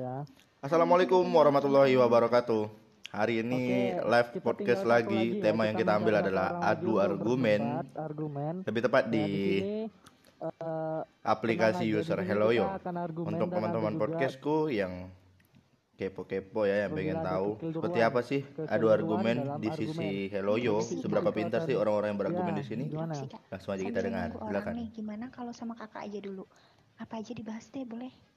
ya. Assalamualaikum warahmatullahi wabarakatuh. Hari ini Oke, live kita podcast satu lagi. ya, Tema yang kita ambil adalah adu argumen. argumen. Lebih tepat Nah, di sini, eh, aplikasi user Helloyo. kita Untuk teman-teman podcastku yang kepo-kepo ya yang pengen tahu seperti apa sih adu argumen di sisi. Helloyo. Seberapa kita pintar sih orang-orang yang berargumen Ya, di sini? gimana? Langsung aja kita Sambil dengar. Silakan. gimana kalau sama kakak aja dulu? Apa aja dibahas deh, boleh?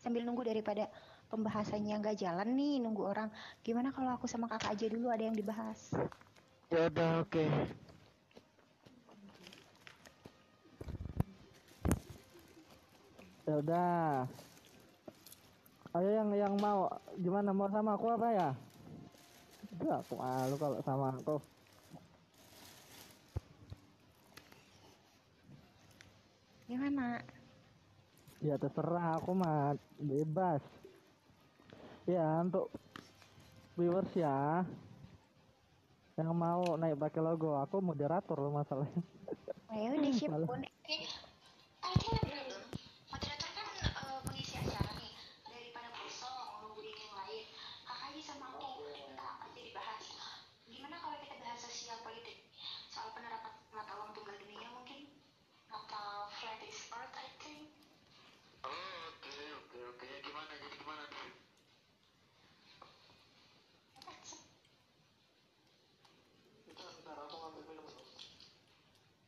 Sambil nunggu daripada pembahasannya nggak jalan nih, nunggu orang. Gimana kalau aku sama kakak aja dulu ada yang dibahas? Ya udah oke. Ya udah. Ayo yang yang mau gimana mau sama aku apa ya? Enggak, aku malu kalau sama aku. Gimana? Ya terserah aku mah bebas. Ya untuk viewers ya yang mau naik pakai logo aku moderator loh masalahnya. Ayo. Boleh. Oke, tadi ada belum? Moderator kan eh, mengisi acara nih. Daripada kosong nungguin yang lain, kakak aja sama aku entah apa aja dibahas. Gimana kalau kita bahas sosial politik? Soal penerapan mata uang tunggal dunia mungkin atau flat is earth I think. Oh, oke oke oke. Ya, gimana jadi gimana nih? Bentar bentar aku ngambil minum dulu.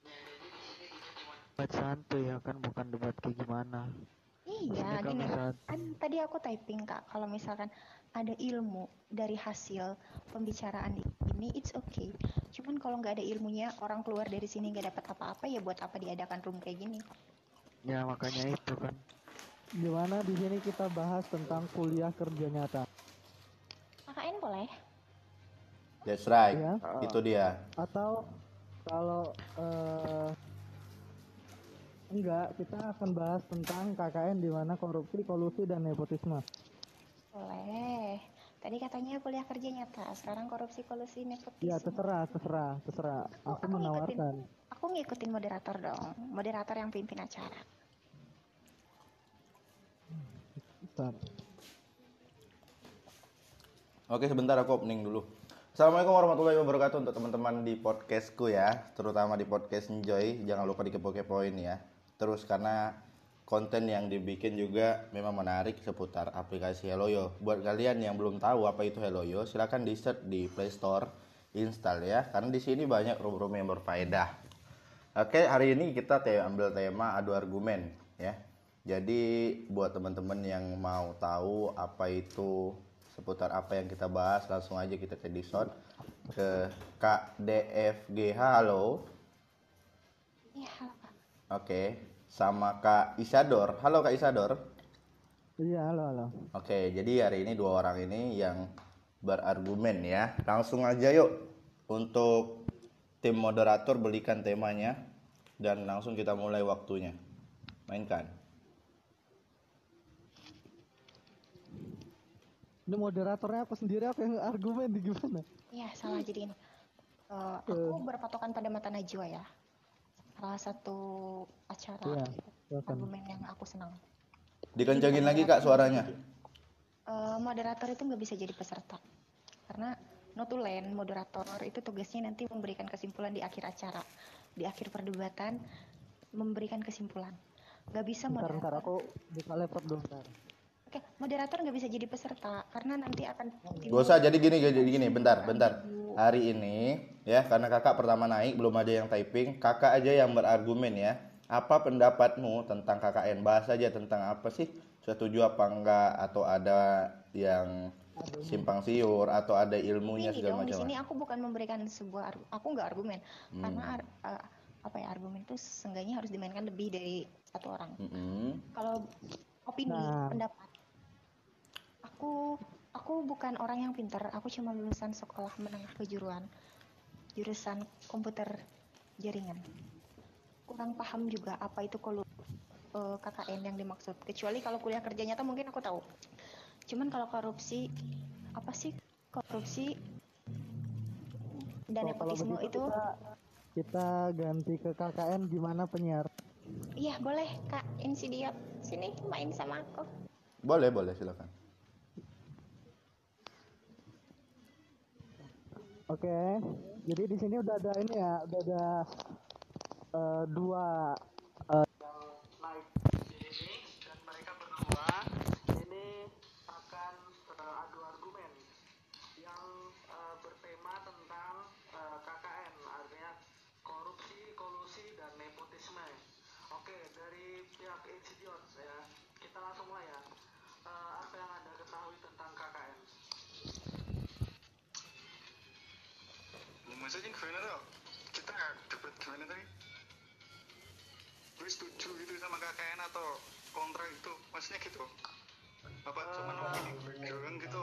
Nah, jadi di sini kita cuma debat santuy ya kan bukan debat kayak gimana. Iya, Ini gini. Kan tadi aku typing, Kak. Kalau misalkan ada ilmu dari hasil pembicaraan ini, it's okay. Cuman kalau nggak ada ilmunya, orang keluar dari sini nggak dapat apa-apa, ya buat apa diadakan room kayak gini? Ya makanya itu kan. Gimana di sini kita bahas tentang kuliah kerja nyata KKN boleh? That's right. ya Itu dia. atau kalau eh, enggak kita akan bahas tentang KKN di mana korupsi, kolusi dan nepotisme. Boleh. Tadi katanya kuliah kerja nyata, sekarang korupsi kolusi nepotisme. Ya terserah, terserah, terserah. Oh, Aku aku ngikutin. menawarkan. Aku ngikutin moderator dong, moderator yang pimpin acara. Bentar. Oke sebentar aku opening dulu. Assalamualaikum warahmatullahi wabarakatuh untuk teman-teman di podcastku ya, terutama di podcast Enjoy. Jangan lupa dikepo-kepoin ya. Terus karena konten yang dibikin juga memang menarik seputar aplikasi Helloyo. Buat kalian yang belum tahu apa itu Helloyo, silahkan di search di Play Store, install ya. Karena di sini banyak room-room yang berfaedah. Oke, hari ini kita te ambil tema adu argumen ya. Jadi buat teman-teman yang mau tahu apa itu seputar apa yang kita bahas, langsung aja kita ke Discord ke KDFGH halo. Iya, halo. Oke, sama Kak Isador. Halo Kak Isador. Iya, halo, halo. Oke, jadi hari ini dua orang ini yang berargumen ya. Langsung aja yuk untuk tim moderator belikan temanya dan langsung kita mulai waktunya. Mainkan. Ini moderatornya aku sendiri aku yang argumen di gimana? Iya, salah jadi ini. Eh, aku berpatokan pada mata Najwa ya. Salah satu acara Iya, gitu. silakan. argumen yang aku senang. Dikencengin lagi Kak suaranya. Eh, moderator itu nggak bisa jadi peserta karena notulen moderator itu tugasnya nanti memberikan kesimpulan di akhir acara, di akhir perdebatan memberikan kesimpulan. Nggak bisa Bentar, moderator. bentar aku buka laptop dulu bentar. Oke, moderator nggak bisa jadi peserta karena nanti akan Gak usah jadi gini jadi gini bentar bentar. Hari ini ya karena kakak pertama naik belum ada yang typing, kakak aja yang berargumen ya. Apa pendapatmu tentang KKN? Bahas aja tentang apa sih? Setuju apa enggak atau ada yang simpang siur atau ada ilmunya Ini segala dong, di macam. sini aku bukan memberikan sebuah argu- aku nggak argumen karena ar- eh, apa ya argumen itu seenggaknya harus dimainkan lebih dari satu orang. Mm-mm. Kalau opini, Nah. pendapat, aku aku bukan orang yang pintar. Aku cuma lulusan sekolah menengah kejuruan, jurusan komputer jaringan. Kurang paham juga apa itu kalau eh, KKN yang dimaksud. Kecuali kalau kuliah kerja nyata mungkin aku tahu. Cuman kalau korupsi, apa sih korupsi dan nepotisme begitu itu? kita, kita ganti ke KKN gimana penyiar? Iya boleh kak, Insidiap sini main sama aku. Boleh boleh silakan. Oke, jadi di sini udah ada ini ya, udah ada eh, dua eh, naik di sini dan mereka berdua ini akan eh, adu argumen yang eh, bertema tentang eh, KKN artinya korupsi, kolusi dan nepotisme. Oke, dari pihak Insidiot ya, kita langsung mulai ya. Eh, apa yang anda ketahui tentang KKN? Maksudnya gimana tuh kita debat gimana tadi gue setuju gitu sama KKN atau kontra itu maksudnya gitu. Apa cuma opini doang gitu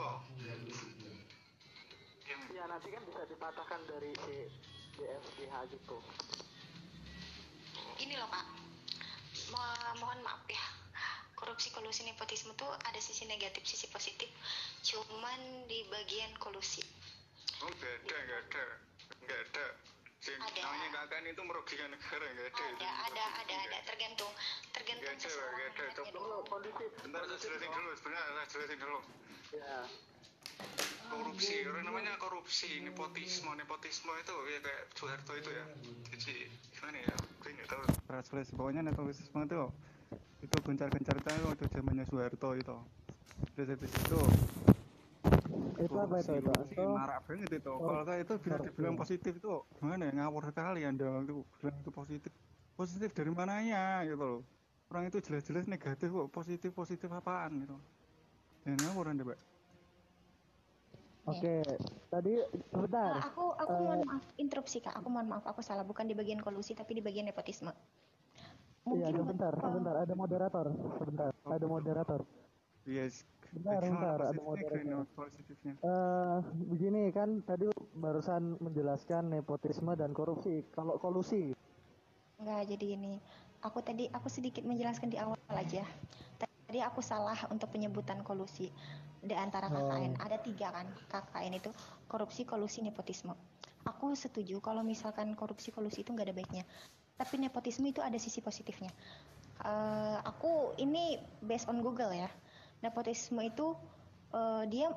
Ya nanti kan bisa dipatahkan dari si DFGH gitu. Gini loh kak, Mo- mohon maaf ya. Korupsi, kolusi, nepotisme tuh ada sisi negatif, sisi positif. Cuman di bagian kolusi. oh gak ada gak ada ada yang Ada. namanya KKN itu merugikan negara gak ada itu Ada, ada, ada, ada. Tergantung, tergantung Gak ada, seseorang gak ada. Coba. dulu. Kondisi bentar saya jelasin dulu sebenarnya saya jelasin dulu ya. korupsi orang namanya korupsi nepotisme nepotisme itu ya kayak Soeharto itu ya jadi gimana ya gue nggak tahu translasi pokoknya nepotisme itu itu gencar-gencar itu waktu zamannya Soeharto itu terus habis itu itu apa itu itu? Itu marak banget itu. Kalau kayak itu bisa dibilang positif itu. Gimana ya? Ngawur sekali anda itu bilang itu positif. Positif dari mananya gitu loh. Orang itu jelas-jelas negatif kok. Positif positif apaan gitu. Ya ngawur anda pak? Oke, tadi sebentar. Nah, aku aku Eh, mohon maaf. Interupsi kak. Aku mohon maaf aku salah. Bukan di bagian kolusi tapi di bagian nepotisme. Iya, buat- sebentar, eh, sebentar. Ada moderator. Sebentar, ada moderator. Yes Bentar, bentar, ada moderator. Eh, begini kan tadi barusan menjelaskan nepotisme dan korupsi. Kalau kolusi, Enggak, jadi ini. Aku tadi aku sedikit menjelaskan di awal aja. Tadi aku salah untuk penyebutan kolusi di antara Oh. KKN. Ada tiga kan KKN itu korupsi, kolusi, nepotisme. Aku setuju kalau misalkan korupsi, kolusi itu nggak ada baiknya. Tapi nepotisme itu ada sisi positifnya. Eh, aku ini based on Google ya. Nepotisme itu eh, dia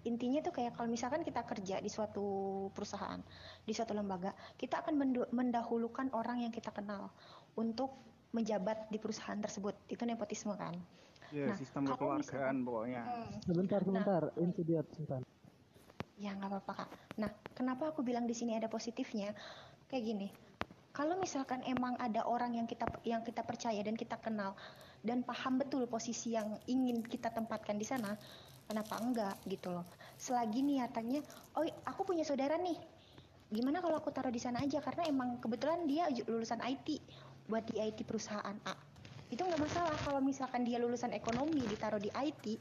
intinya tuh kayak kalau misalkan kita kerja di suatu perusahaan, di suatu lembaga, kita akan mendahulukan orang yang kita kenal untuk menjabat di perusahaan tersebut. Itu nepotisme kan. ya Nah, sistem kekeluargaan pokoknya Hmm, sebentar, sebentar. Insidiat, sebentar. ya nggak apa-apa kak. Nah, kenapa aku bilang di sini ada positifnya? Kayak gini. Kalau misalkan emang ada orang yang kita yang kita percaya dan kita kenal dan paham betul posisi yang ingin kita tempatkan di sana, kenapa enggak gitu loh. Selagi niatannya, oh aku punya saudara nih. Gimana kalau aku taruh di sana aja karena emang kebetulan dia lulusan IT buat di IT perusahaan A. Itu nggak masalah kalau misalkan dia lulusan ekonomi ditaruh di IT,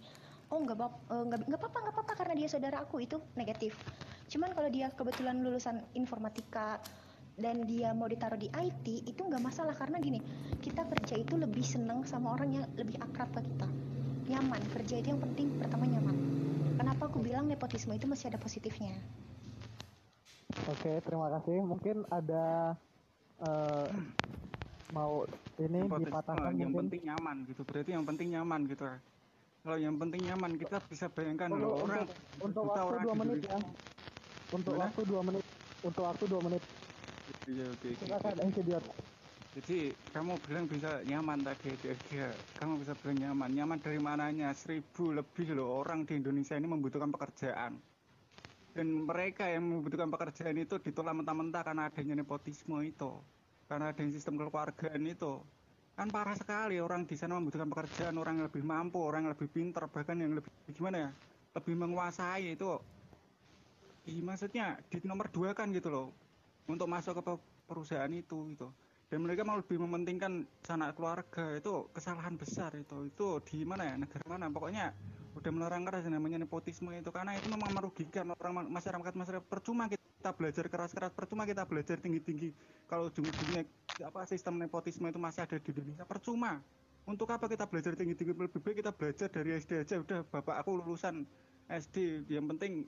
oh nggak eh, nggak nggak apa-apa nggak apa-apa karena dia saudara aku itu negatif. Cuman kalau dia kebetulan lulusan informatika dan dia mau ditaruh di IT itu nggak masalah karena gini kita kerja itu lebih seneng sama orang yang lebih akrab ke kita nyaman kerja itu yang penting pertama nyaman kenapa aku bilang nepotisme itu masih ada positifnya Oke, terima kasih. Mungkin ada eh, mau ini Nepotisme, dipatahkan yang mungkin. penting nyaman gitu berarti yang penting nyaman gitu kalau yang penting nyaman kita bisa bayangkan Untuk, loh orang untuk, untuk juta waktu orang dua di menit ya. Untuk Gimana? waktu dua menit. Untuk waktu dua menit. Iya, oke. Silakan. Jadi kamu bilang bisa nyaman tadi dia, kamu bisa bilang nyaman. Nyaman dari mananya? Seribu lebih loh orang di Indonesia ini membutuhkan pekerjaan. Dan mereka yang membutuhkan pekerjaan itu ditolak mentah-mentah karena adanya nepotisme itu. Karena adanya sistem kekeluargaan itu. Kan parah sekali orang di sana membutuhkan pekerjaan, orang yang lebih mampu, orang yang lebih pintar, bahkan yang lebih gimana ya? Lebih menguasai itu. Ih, maksudnya di nomor dua kan gitu loh untuk masuk ke pe- perusahaan itu gitu. Dan mereka mau lebih mementingkan sanak keluarga itu kesalahan besar itu. Itu di mana ya? Negara mana? Pokoknya udah melarang keras namanya nepotisme itu. Karena itu memang merugikan orang ma- masyarakat masyarakat. Percuma kita belajar keras-keras percuma kita belajar tinggi-tinggi. Kalau ujung-ujungnya apa sistem nepotisme itu masih ada di Indonesia percuma. Untuk apa kita belajar tinggi-tinggi? Lebih baik kita belajar dari SD aja. Udah bapak aku lulusan SD yang penting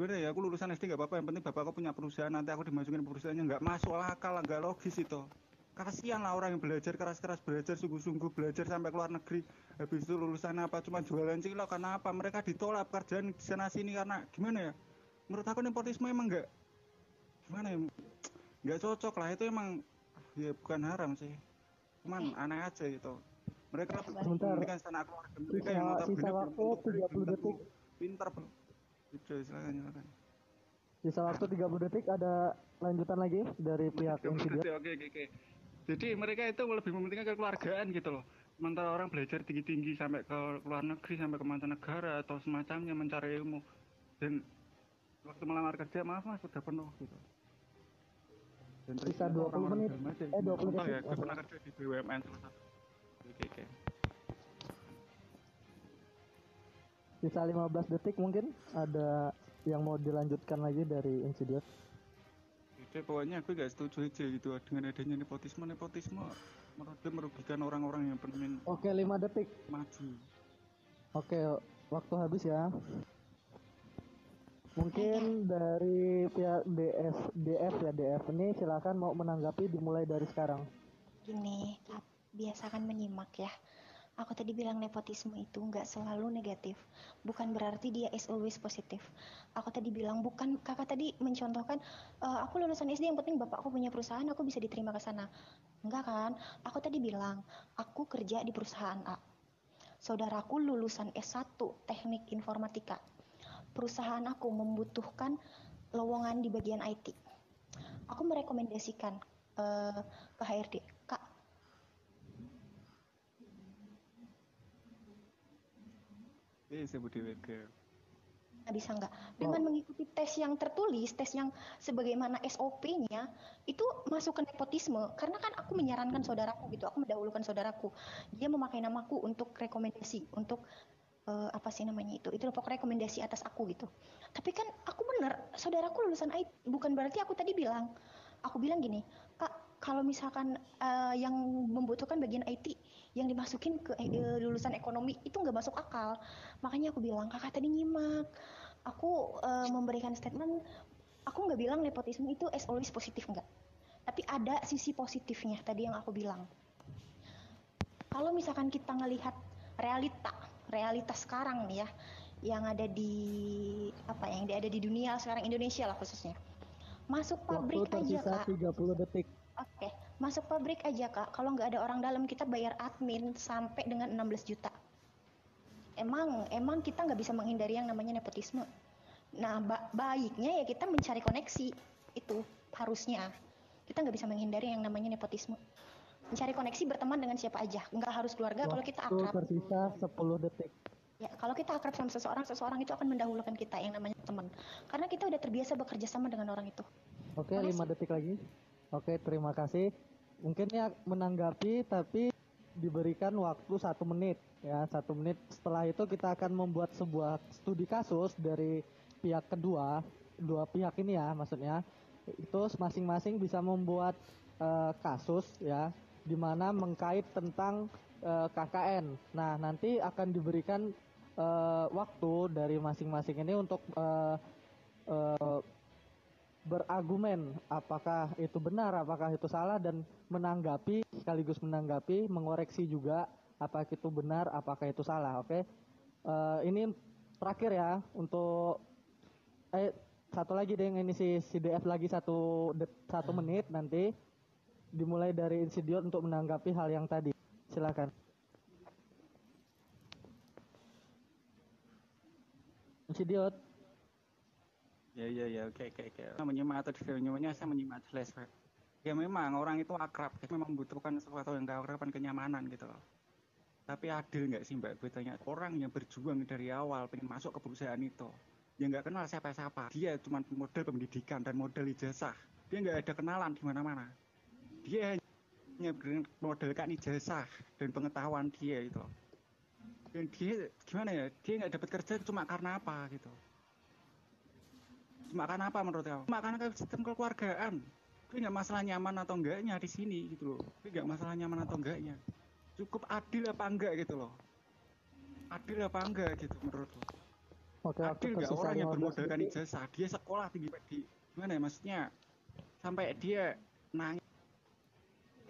gue ya aku lulusan SD nggak apa-apa yang penting bapak aku punya perusahaan nanti aku dimasukin perusahaannya. Nggak masuk akal nggak logis itu. Kasihan lah orang yang belajar keras-keras belajar sungguh-sungguh belajar sampai keluar negeri. Habis itu lulusan apa? Cuma jualan cilok. Karena apa? Mereka ditolak pekerjaan di sana sini karena gimana ya? Menurut aku nepotisme emang nggak gimana ya? Nggak cocok lah. Itu emang ya bukan haram sih. Cuman aneh aja gitu. Mereka Sebentar. mementingkan standar keluarga. Mereka yang notabene sisa belum itu silakan silakan Sisa waktu 30 detik ada lanjutan lagi dari pihak. Oke, oke, oke. Jadi mereka itu lebih mementingkan kekeluargaan gitu loh. Sementara orang belajar tinggi-tinggi sampai ke luar negeri, sampai ke mancanegara atau semacamnya mencari ilmu. Dan waktu melamar kerja, maaf mas, sudah penuh gitu. Dan Sisa ternyata 20 orang-orang menit. Eh, 20 Contoh ya, detik. gue pernah kerja di BUMN salah satu. Oke, oke. Sisa 15 detik mungkin ada yang mau dilanjutkan lagi dari Insidious. Jadi pokoknya aku gak setuju aja gitu dengan adanya nepotisme. Nepotisme menurut gue merugikan orang-orang yang pengen Oke, 5 detik. maju. Oke, waktu habis ya. Mungkin dari pihak DF, DF ya DF ini silakan mau menanggapi dimulai dari sekarang. Gini, biasakan menyimak ya. Aku tadi bilang nepotisme itu nggak selalu negatif. Bukan berarti dia is always positif. Aku tadi bilang bukan kakak tadi mencontohkan "Eh, aku lulusan SD yang penting bapakku punya perusahaan aku bisa diterima ke sana. Enggak kan? Aku tadi bilang aku kerja di perusahaan A. Saudaraku lulusan S1 Teknik Informatika. Perusahaan aku membutuhkan lowongan di bagian IT. Aku merekomendasikan eh, ke HRD, Kak, Iya, saya Budi Wega. Nggak bisa nggak. Dengan mengikuti tes yang tertulis tes yang sebagaimana SOP-nya itu masuk ke nepotisme. Karena kan aku menyarankan saudaraku gitu aku mendahulukan saudaraku. Dia memakai namaku untuk rekomendasi untuk eh, apa sih namanya itu? Itu pokok rekomendasi atas aku gitu. Tapi kan aku bener saudaraku lulusan IT bukan berarti aku tadi bilang. Aku bilang gini kalau misalkan eh, yang membutuhkan bagian IT yang dimasukin ke eh, lulusan ekonomi itu nggak masuk akal. Makanya aku bilang kakak tadi nyimak. Aku eh, memberikan statement aku nggak bilang nepotisme itu as always positif enggak tapi ada sisi positifnya tadi yang aku bilang. Kalau misalkan kita ngelihat realita realitas sekarang nih ya yang ada di apa yang ada di dunia sekarang Indonesia lah khususnya. Masuk pabrik Waktu aja kak. 30 detik. Oke, masuk pabrik aja kak. Kalau nggak ada orang dalam kita bayar admin sampai dengan 16 juta. Emang, emang kita nggak bisa menghindari yang namanya nepotisme. Nah, ba- baiknya ya kita mencari koneksi itu harusnya. Kita nggak bisa menghindari yang namanya nepotisme. Mencari koneksi berteman dengan siapa aja. Nggak harus keluarga. Kalau kita akrab, tersisa 10 detik. ya kalau kita akrab sama seseorang, seseorang itu akan mendahulukan kita yang namanya teman. Karena kita udah terbiasa bekerja sama dengan orang itu. Oke, Makasih. 5 detik lagi. Oke, terima kasih. Mungkin ya menanggapi tapi diberikan waktu satu menit ya. Satu menit setelah itu kita akan membuat sebuah studi kasus dari pihak kedua dua pihak ini ya maksudnya. Itu masing-masing bisa membuat eh, kasus ya di mana mengkait tentang eh, KKN nah nanti akan diberikan eh, waktu dari masing-masing ini untuk eh, eh, berargumen apakah itu benar, apakah itu salah dan menanggapi sekaligus menanggapi, mengoreksi juga apakah itu benar, apakah itu salah. Oke, Eh, ini terakhir ya untuk eh satu lagi deh ini si CDF lagi satu satu menit nanti dimulai dari Insidiot untuk menanggapi hal yang tadi. Silakan. Insidiot. Ya ya ya oke oke oke. Saya menyimak atau disebutnya saya menyimak Pak. Ya memang orang itu akrab, memang membutuhkan sesuatu yang keakraban kenyamanan gitu. Tapi adil nggak sih Mbak? Gue tanya orang yang berjuang dari awal pengen masuk ke perusahaan itu, dia nggak kenal siapa-siapa. Dia cuma model pendidikan dan model ijazah. Dia nggak ada kenalan di mana-mana. Dia hanya modalkan ijazah dan pengetahuan dia itu. Dan dia gimana ya? Dia nggak dapat kerja cuma karena apa gitu cuma karena apa menurut kau? Cuma karena sistem kekeluargaan. Tapi nggak masalah nyaman atau enggaknya di sini gitu loh. Tapi nggak masalah nyaman atau enggaknya. Cukup adil apa enggak gitu loh. Adil apa enggak gitu menurut lo? Oke, Adil nggak orang yang 15 bermodalkan ijazah, dia sekolah tinggi di gimana ya maksudnya sampai dia nangis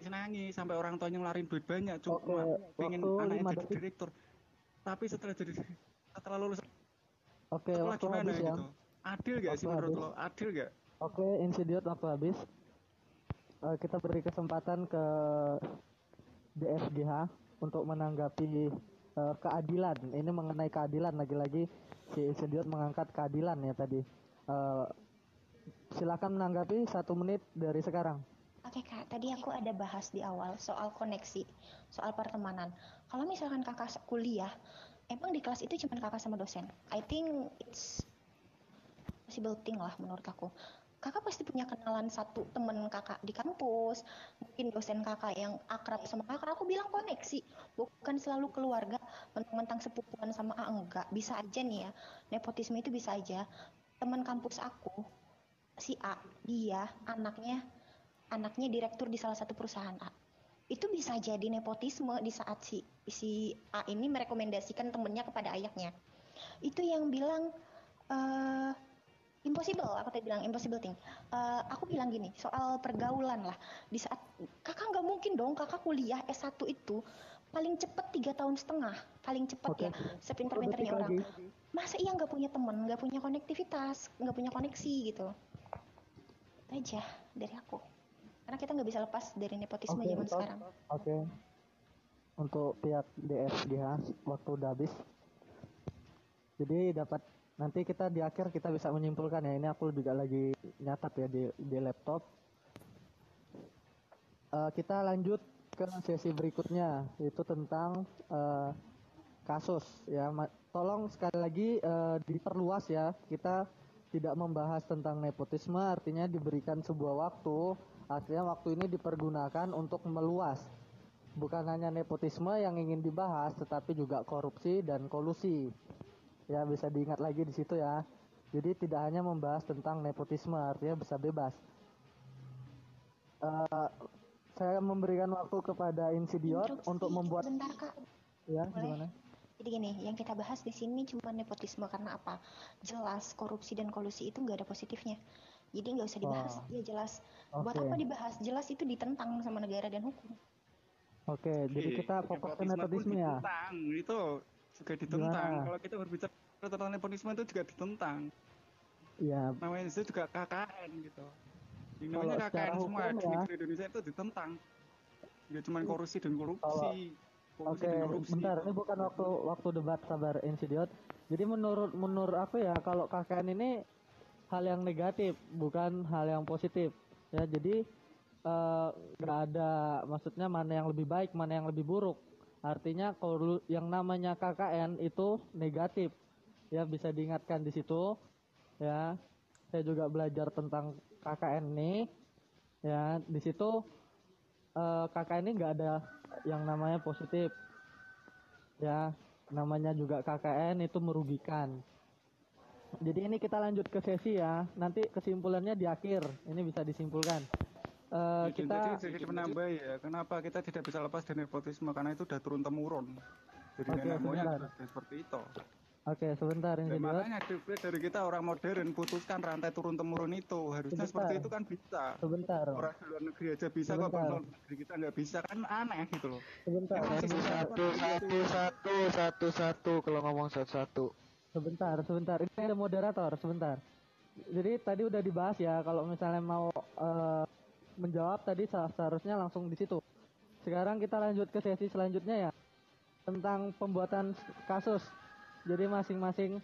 nangis sampai orang tuanya ngelarin duit banyak cuma Oke, pengen anaknya jadi detik. direktur tapi setelah jadi setelah lulus Oke, sekolah waktu gimana habis ya. gitu adil gak sih menurut habis. lo adil gak Oke, Insidiot waktu habis. Eh, kita beri kesempatan ke DSGH untuk menanggapi eh, keadilan. Ini mengenai keadilan lagi-lagi si Insidiot mengangkat keadilan ya tadi. Eh, silakan menanggapi satu menit dari sekarang. Oke kak, tadi aku ada bahas di awal soal koneksi, soal pertemanan. Kalau misalkan kakak kuliah, emang di kelas itu cuma kakak sama dosen. I think it's possible thing lah menurut aku. Kakak pasti punya kenalan satu temen kakak di kampus, mungkin dosen kakak yang akrab sama kakak. Aku bilang koneksi, bukan selalu keluarga, mentang-mentang sepupuan sama A enggak. Bisa aja nih ya, nepotisme itu bisa aja. Teman kampus aku, si A, dia anaknya anaknya direktur di salah satu perusahaan A. Itu bisa jadi nepotisme di saat si si A ini merekomendasikan temennya kepada ayahnya. Itu yang bilang eh impossible, aku tadi bilang impossible thing. Eh, aku bilang gini, soal pergaulan lah. Di saat kakak nggak mungkin dong kakak kuliah S1 itu paling cepet tiga tahun setengah, paling cepet Oke. ya, sepinter-pinternya orang. Masa iya nggak punya teman, nggak punya konektivitas, nggak punya koneksi gitu. Itu aja dari aku. Karena kita nggak bisa lepas dari nepotisme Oke, zaman stop. sekarang. Oke. Untuk pihak DSGH waktu udah habis. Jadi dapat nanti kita di akhir kita bisa menyimpulkan ya. Ini aku juga lagi nyatat ya di di laptop. Eh, kita lanjut ke sesi berikutnya yaitu tentang eh, kasus ya. Tolong sekali lagi eh, diperluas ya. Kita tidak membahas tentang nepotisme artinya diberikan sebuah waktu artinya waktu ini dipergunakan untuk meluas bukan hanya nepotisme yang ingin dibahas tetapi juga korupsi dan kolusi ya bisa diingat lagi di situ ya jadi tidak hanya membahas tentang nepotisme artinya bisa bebas Eh, saya memberikan waktu kepada Insidiot Instruksi untuk membuat Bentar kak. ya Boleh? gimana Jadi gini, yang kita bahas di sini cuma nepotisme karena apa? Jelas korupsi dan kolusi itu nggak ada positifnya. Jadi nggak usah dibahas. Oh. Ya jelas. Buat Oke. apa dibahas? Jelas itu ditentang sama negara dan hukum. oke jadi Oke, kita fokus ke nepotisme ya ditentang, itu juga ditentang. Kalau kita berbicara tentang nepotisme itu juga ditentang. ya Namanya itu juga KKN gitu. Ini Kalau namanya secara KKN semua hukum di ya. negeri Indonesia itu ditentang. Ya cuma korupsi dan korupsi. Korupsi Oke, korupsi. bentar. Ini bukan waktu waktu debat sabar insidiot. Jadi menurut menurut aku ya kalau KKN ini hal yang negatif, bukan hal yang positif. Ya, jadi eh, nggak ada maksudnya mana yang lebih baik, mana yang lebih buruk. Artinya kalau yang namanya KKN itu negatif. Ya, bisa diingatkan di situ. Ya. Saya juga belajar tentang KKN ini. Ya, di situ eh, KKN ini nggak ada yang namanya positif ya namanya juga KKN itu merugikan jadi ini kita lanjut ke sesi ya nanti kesimpulannya di akhir ini bisa disimpulkan dan kita sedikit menambah ya, kenapa kita tidak bisa lepas dari nepotisme karena itu sudah turun temurun. Jadi Oke, nenek moyang seperti itu. Oke sebentar ini Dan Diot. makanya dari dari kita orang modern putuskan rantai turun temurun itu harusnya Sebentar. seperti itu kan bisa. sebentar Orang di luar negeri aja bisa kok, Sebentar. kalau luar negeri kita nggak bisa kan aneh gitu loh. sebentar Emang sistem satu satu satu satu satu kalau ngomong satu satu Sebentar, sebentar. Ini ada moderator, sebentar. Jadi tadi udah dibahas ya, kalau misalnya mau eh, menjawab tadi se- seharusnya langsung di situ. Sekarang kita lanjut ke sesi selanjutnya ya, tentang pembuatan kasus. Jadi masing-masing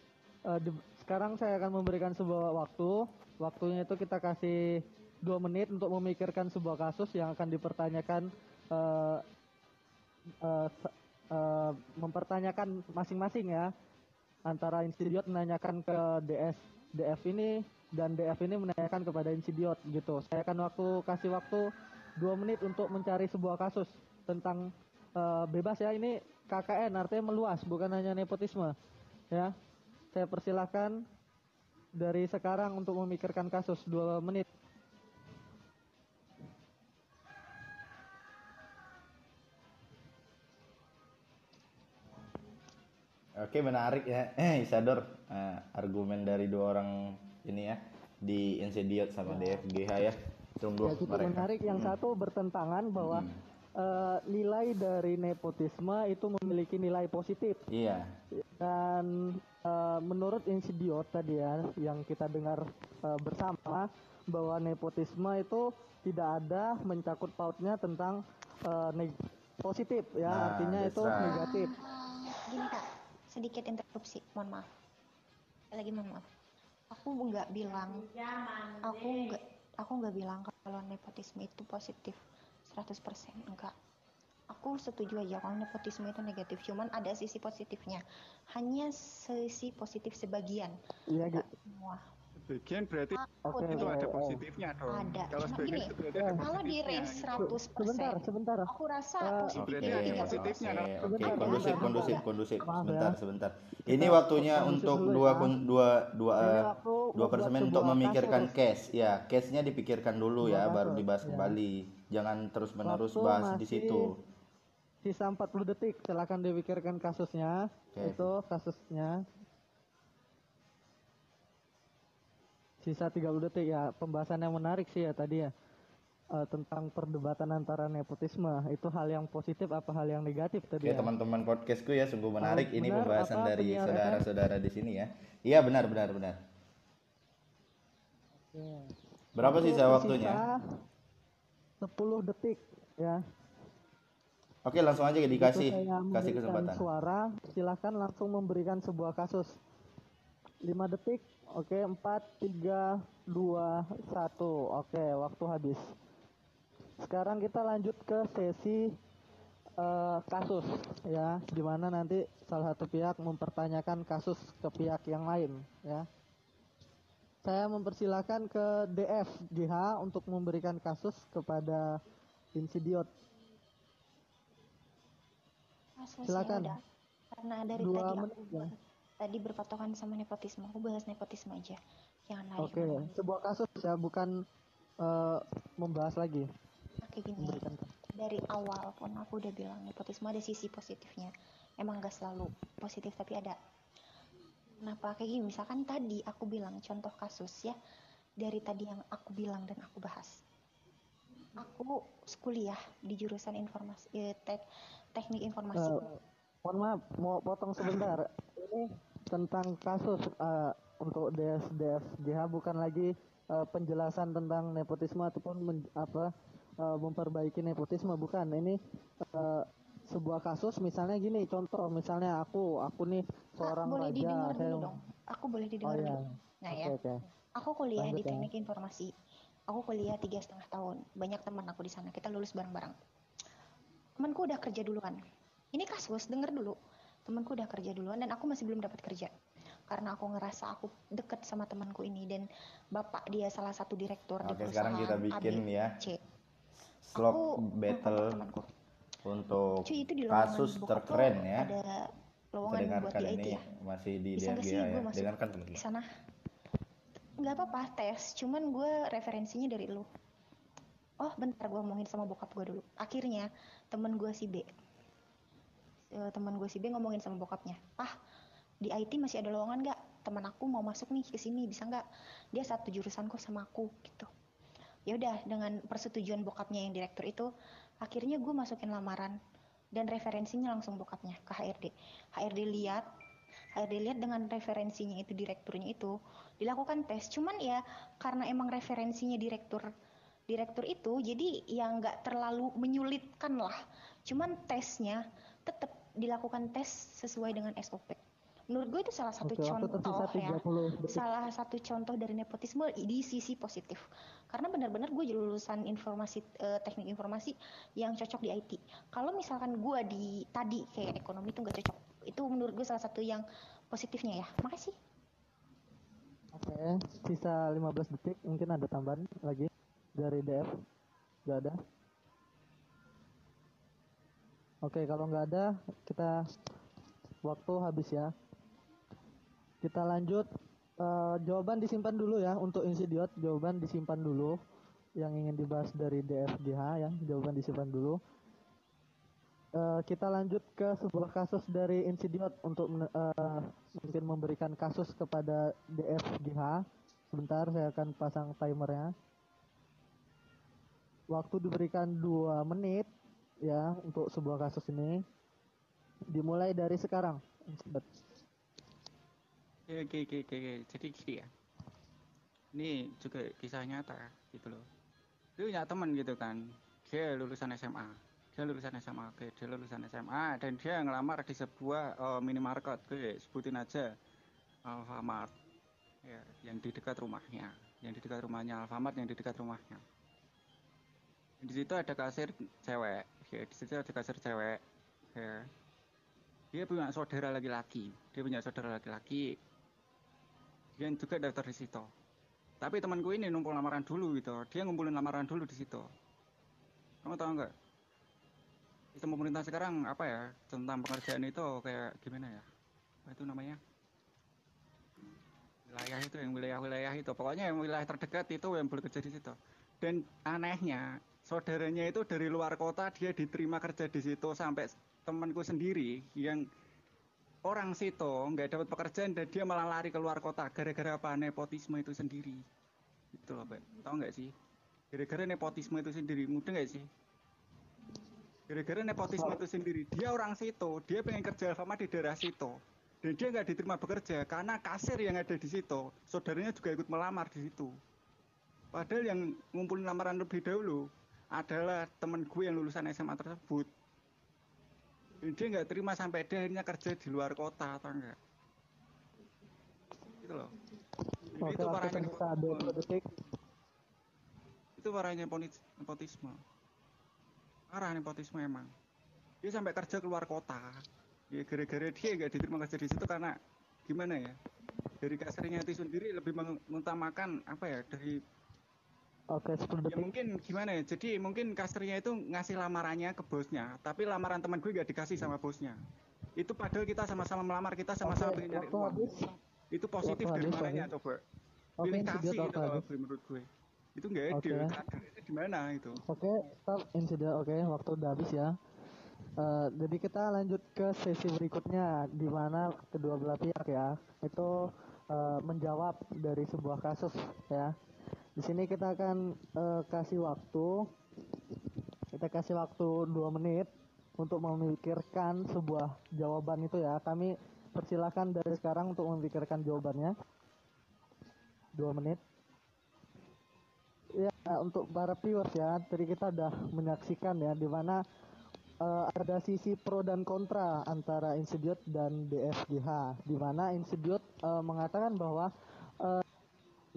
di- sekarang saya akan memberikan sebuah waktu. Waktunya itu kita kasih dua menit untuk memikirkan sebuah kasus yang akan dipertanyakan eh, se- eh, mempertanyakan masing-masing ya antara Insidiot menanyakan ke DS DF ini dan DF ini menanyakan kepada Insidiot gitu. Saya akan waktu kasih waktu dua menit untuk mencari sebuah kasus tentang eh, bebas ya ini KKN artinya meluas bukan hanya nepotisme ya. Saya persilahkan dari sekarang untuk memikirkan kasus dua menit. Oke menarik ya, eh Isador Eh, argumen dari dua orang ini ya di Insidiot sama DFGH ya. Tunggu Ya mereka. menarik. Yang satu bertentangan bahwa eh, nilai dari nepotisme itu memiliki nilai positif Iya, dan eh, menurut Insidiot tadi ya yang kita dengar eh, bersama bahwa nepotisme itu tidak ada mencakut pautnya tentang eh, neg- positif ya Nah, artinya that's itu right. negatif. Ah, gini kak, sedikit interupsi, mohon maaf. Lagi mohon maaf. Aku nggak bilang, aku nggak, aku nggak bilang kalau nepotisme itu positif 100% enggak. Aku setuju aja kalau nepotisme itu negatif, cuman ada sisi positifnya. Hanya sisi positif sebagian, Iya enggak gitu. semua. Sebagian berarti Aku Oke, itu tuh ada oke. positifnya dong. Ada. Kalau Cuma sebagian gini, itu berarti ada kalau di range gitu. 100%, Sebentar, sebentar. aku rasa Eh, positifnya berarti ada positifnya Oke, dong. oke, Sebentar, kondusif, sebentar. kondusif, kondusif. Sebentar, ya. sebentar. Ini waktunya kondusif untuk dulu dua ya. dua dua eh, dua persemen untuk memikirkan kasus. case. Ya, case-nya dipikirkan dulu ya, baru dibahas ya. kembali. Jangan terus-menerus Waktu bahas di situ. Sisa 40 detik, silakan dipikirkan kasusnya. Oke. Itu kasusnya. Sisa 30 detik ya, pembahasan yang menarik sih ya tadi ya. Eh, tentang perdebatan antara nepotisme itu hal yang positif apa hal yang negatif tadi Oke, ya. teman-teman podcastku ya sungguh menarik ini benar, pembahasan apa dari saudara-saudara di sini ya. Iya, benar benar benar. Berapa sisa waktunya? Sisa 10 detik ya. Oke, langsung aja dikasih kasih kesempatan. Suara, silakan langsung memberikan sebuah kasus. 5 detik. Oke, 4 3 2 1. Oke, waktu habis. Sekarang kita lanjut ke sesi eh, kasus ya, di mana nanti salah satu pihak mempertanyakan kasus ke pihak yang lain ya. Saya mempersilahkan ke DF GH untuk memberikan kasus kepada Insidiot. Silakan. udah. Karena dari Dua tadi menit aku ya. tadi berpatokan sama nepotisme, aku bahas nepotisme aja. Jangan lari Oke, ke mana-mana. sebuah kasus ya, bukan eh, membahas lagi. Oke gini, Memberikan dari awal pun aku udah bilang nepotisme ada sisi positifnya. Emang gak selalu positif tapi ada. Kenapa kayak gini? Misalkan tadi aku bilang contoh kasus ya dari tadi yang aku bilang dan aku bahas. Aku kuliah di jurusan informasi eh, tek, teknik informasi. Eh, mohon maaf, mau potong sebentar. Ini tentang kasus eh, untuk DS DFGH bukan lagi eh, penjelasan tentang nepotisme ataupun men- apa eh, memperbaiki nepotisme bukan. Ini eh, sebuah kasus misalnya gini contoh misalnya aku aku nih Kak, seorang boleh raja didengar saya dulu dong. Aku boleh oh didengar ya dulu. Nah oke ya, oke aku kuliah di Lanjut ya. teknik informasi. Aku kuliah tiga setengah tahun. Banyak teman aku di sana. Kita lulus bareng-bareng. Temanku udah kerja duluan. Ini kasus, denger dulu. Temanku udah kerja duluan dan aku masih belum dapat kerja. Karena aku ngerasa aku deket sama temanku ini dan bapak dia salah satu direktur di Oke, perusahaan sekarang kita bikin ya ABC. slot Aku battle temanku. Untuk Cuy, itu di kasus terkeren ya. Ada lowongan buat dengarkan di IT ini ya. masih di Bisa DFGH sih gue ya. masuk Dengarkan di teman-teman. sana? Nggak apa-apa tes. Cuman gue referensinya dari lu. Oh bentar gue ngomongin sama bokap gue dulu. Akhirnya temen gue si B. Eh, temen gue si B ngomongin sama bokapnya. Ah di IT masih ada lowongan nggak? Teman aku mau masuk nih ke sini bisa nggak? Dia satu jurusan kok sama aku gitu. Ya udah dengan persetujuan bokapnya yang direktur itu akhirnya gue masukin lamaran dan referensinya langsung bokapnya ke HRD HRD lihat HRD lihat dengan referensinya itu direkturnya itu dilakukan tes. Cuman ya karena emang referensinya direktur direktur itu jadi ya nggak terlalu menyulitkan lah. Cuman tesnya tetap dilakukan tes sesuai dengan SOP menurut gue itu salah satu Oke, contoh ya 30 detik. salah satu contoh dari nepotisme di sisi positif karena benar-benar gue lulusan informasi eh, teknik informasi yang cocok di IT kalau misalkan gue di tadi kayak ekonomi itu nggak cocok itu menurut gue salah satu yang positifnya ya makasih Oke, sisa 15 detik mungkin ada tambahan lagi dari DF. Gak ada. Oke, kalau nggak ada kita waktu habis ya. Kita lanjut. Eh, jawaban disimpan dulu ya untuk insidiot. Jawaban disimpan dulu. Yang ingin dibahas dari DFGH ya. Jawaban disimpan dulu. Eh, kita lanjut ke sebuah kasus dari Insidiot untuk eh, mungkin memberikan kasus kepada DFGH. Sebentar saya akan pasang timernya. Waktu diberikan dua menit ya untuk sebuah kasus ini. Dimulai dari sekarang. Oke, oke, oke. Jadi gini ya. Ini juga kisah nyata gitu loh. Dia punya teman gitu kan. Dia lulusan SMA. Dia lulusan SMA, oke. Dia lulusan SMA dan dia ngelamar di sebuah eh, minimarket, oke. Sebutin aja Alfamart. Ya, yang di dekat rumahnya. Yang di dekat rumahnya Alfamart yang di dekat rumahnya. Di situ ada kasir cewek. Ya, di situ ada kasir cewek. Ya. Dia punya saudara laki-laki. Dia punya saudara laki-laki yang juga daftar di situ. Tapi temanku ini numpuk lamaran dulu gitu. Dia ngumpulin lamaran dulu di situ. Kamu tahu nggak? Sistem pemerintah sekarang apa ya tentang pekerjaan itu kayak gimana ya? Apa itu namanya? Wilayah itu yang wilayah-wilayah itu. Pokoknya yang wilayah terdekat itu yang boleh kerja di situ. Dan anehnya saudaranya itu dari luar kota dia diterima kerja di situ sampai temanku sendiri yang orang situ nggak dapat pekerjaan dan dia malah lari keluar kota gara-gara apa? Nepotisme itu sendiri. Itu loh Pak. Tahu nggak sih? Gara-gara nepotisme itu sendiri mudah nggak sih? Gara-gara nepotisme itu sendiri dia orang situ dia pengen kerja sama di daerah situ dan dia nggak diterima bekerja karena kasir yang ada di situ saudaranya juga ikut melamar di situ. Padahal yang ngumpulin lamaran lebih dahulu adalah temen gue yang lulusan SMA tersebut dia nggak terima sampai dia akhirnya kerja di luar kota atau enggak? Gitu loh. Jadi Oke, itu parahnya tersisa 20 detik. itu parahnya nepotis- nepotisme. Parah nepotisme emang. Dia sampai kerja keluar kota. Ya gara-gara dia nggak diterima kerja di situ karena gimana ya? Dari kasarnya itu sendiri lebih meng- mengutamakan apa ya dari Oke, 10 ya mungkin gimana ya jadi mungkin kasirnya itu ngasih lamarannya ke bosnya tapi lamaran teman gue gak dikasih sama bosnya itu padahal kita sama-sama melamar kita sama-sama Oke, pengen nyari uang habis. itu positif dari mananya coba Oke, pilih ini kasih gitu. Bre, menurut gue itu nggak adil Oke. keadaannya di mana itu Oke, stop insiden. Oke, waktu udah habis ya. Eh, jadi kita lanjut ke sesi berikutnya di mana kedua belah pihak ya itu eh, menjawab dari sebuah kasus ya. Di sini kita akan eh, kasih waktu kita kasih waktu dua menit untuk memikirkan sebuah jawaban itu ya. Kami persilahkan dari sekarang untuk memikirkan jawabannya. Dua menit. Ya, untuk para viewers ya, tadi kita udah menyaksikan ya di mana eh, ada sisi pro dan kontra antara Institute dan DFGH, di mana Institute eh, mengatakan bahwa eh,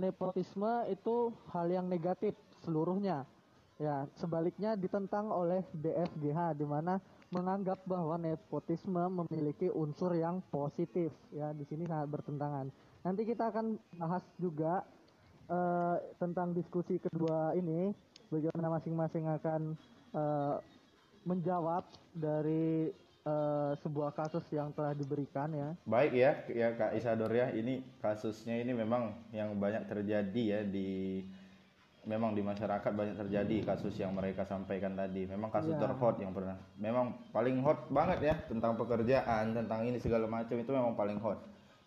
nepotisme itu hal yang negatif seluruhnya. Ya, sebaliknya ditentang oleh DFGH di mana menganggap bahwa nepotisme memiliki unsur yang positif. Ya, di sini sangat bertentangan. Nanti kita akan bahas juga eh, tentang diskusi kedua ini, bagaimana masing-masing akan eh, menjawab dari eh, sebuah kasus yang telah diberikan ya. Baik ya, ya Kak Isador ya. Ini kasusnya ini memang yang banyak terjadi ya di memang di masyarakat banyak terjadi kasus yang mereka sampaikan tadi. Memang kasus Iya. terhot yang pernah. Memang paling hot banget ya tentang pekerjaan, tentang ini segala macam itu memang paling hot.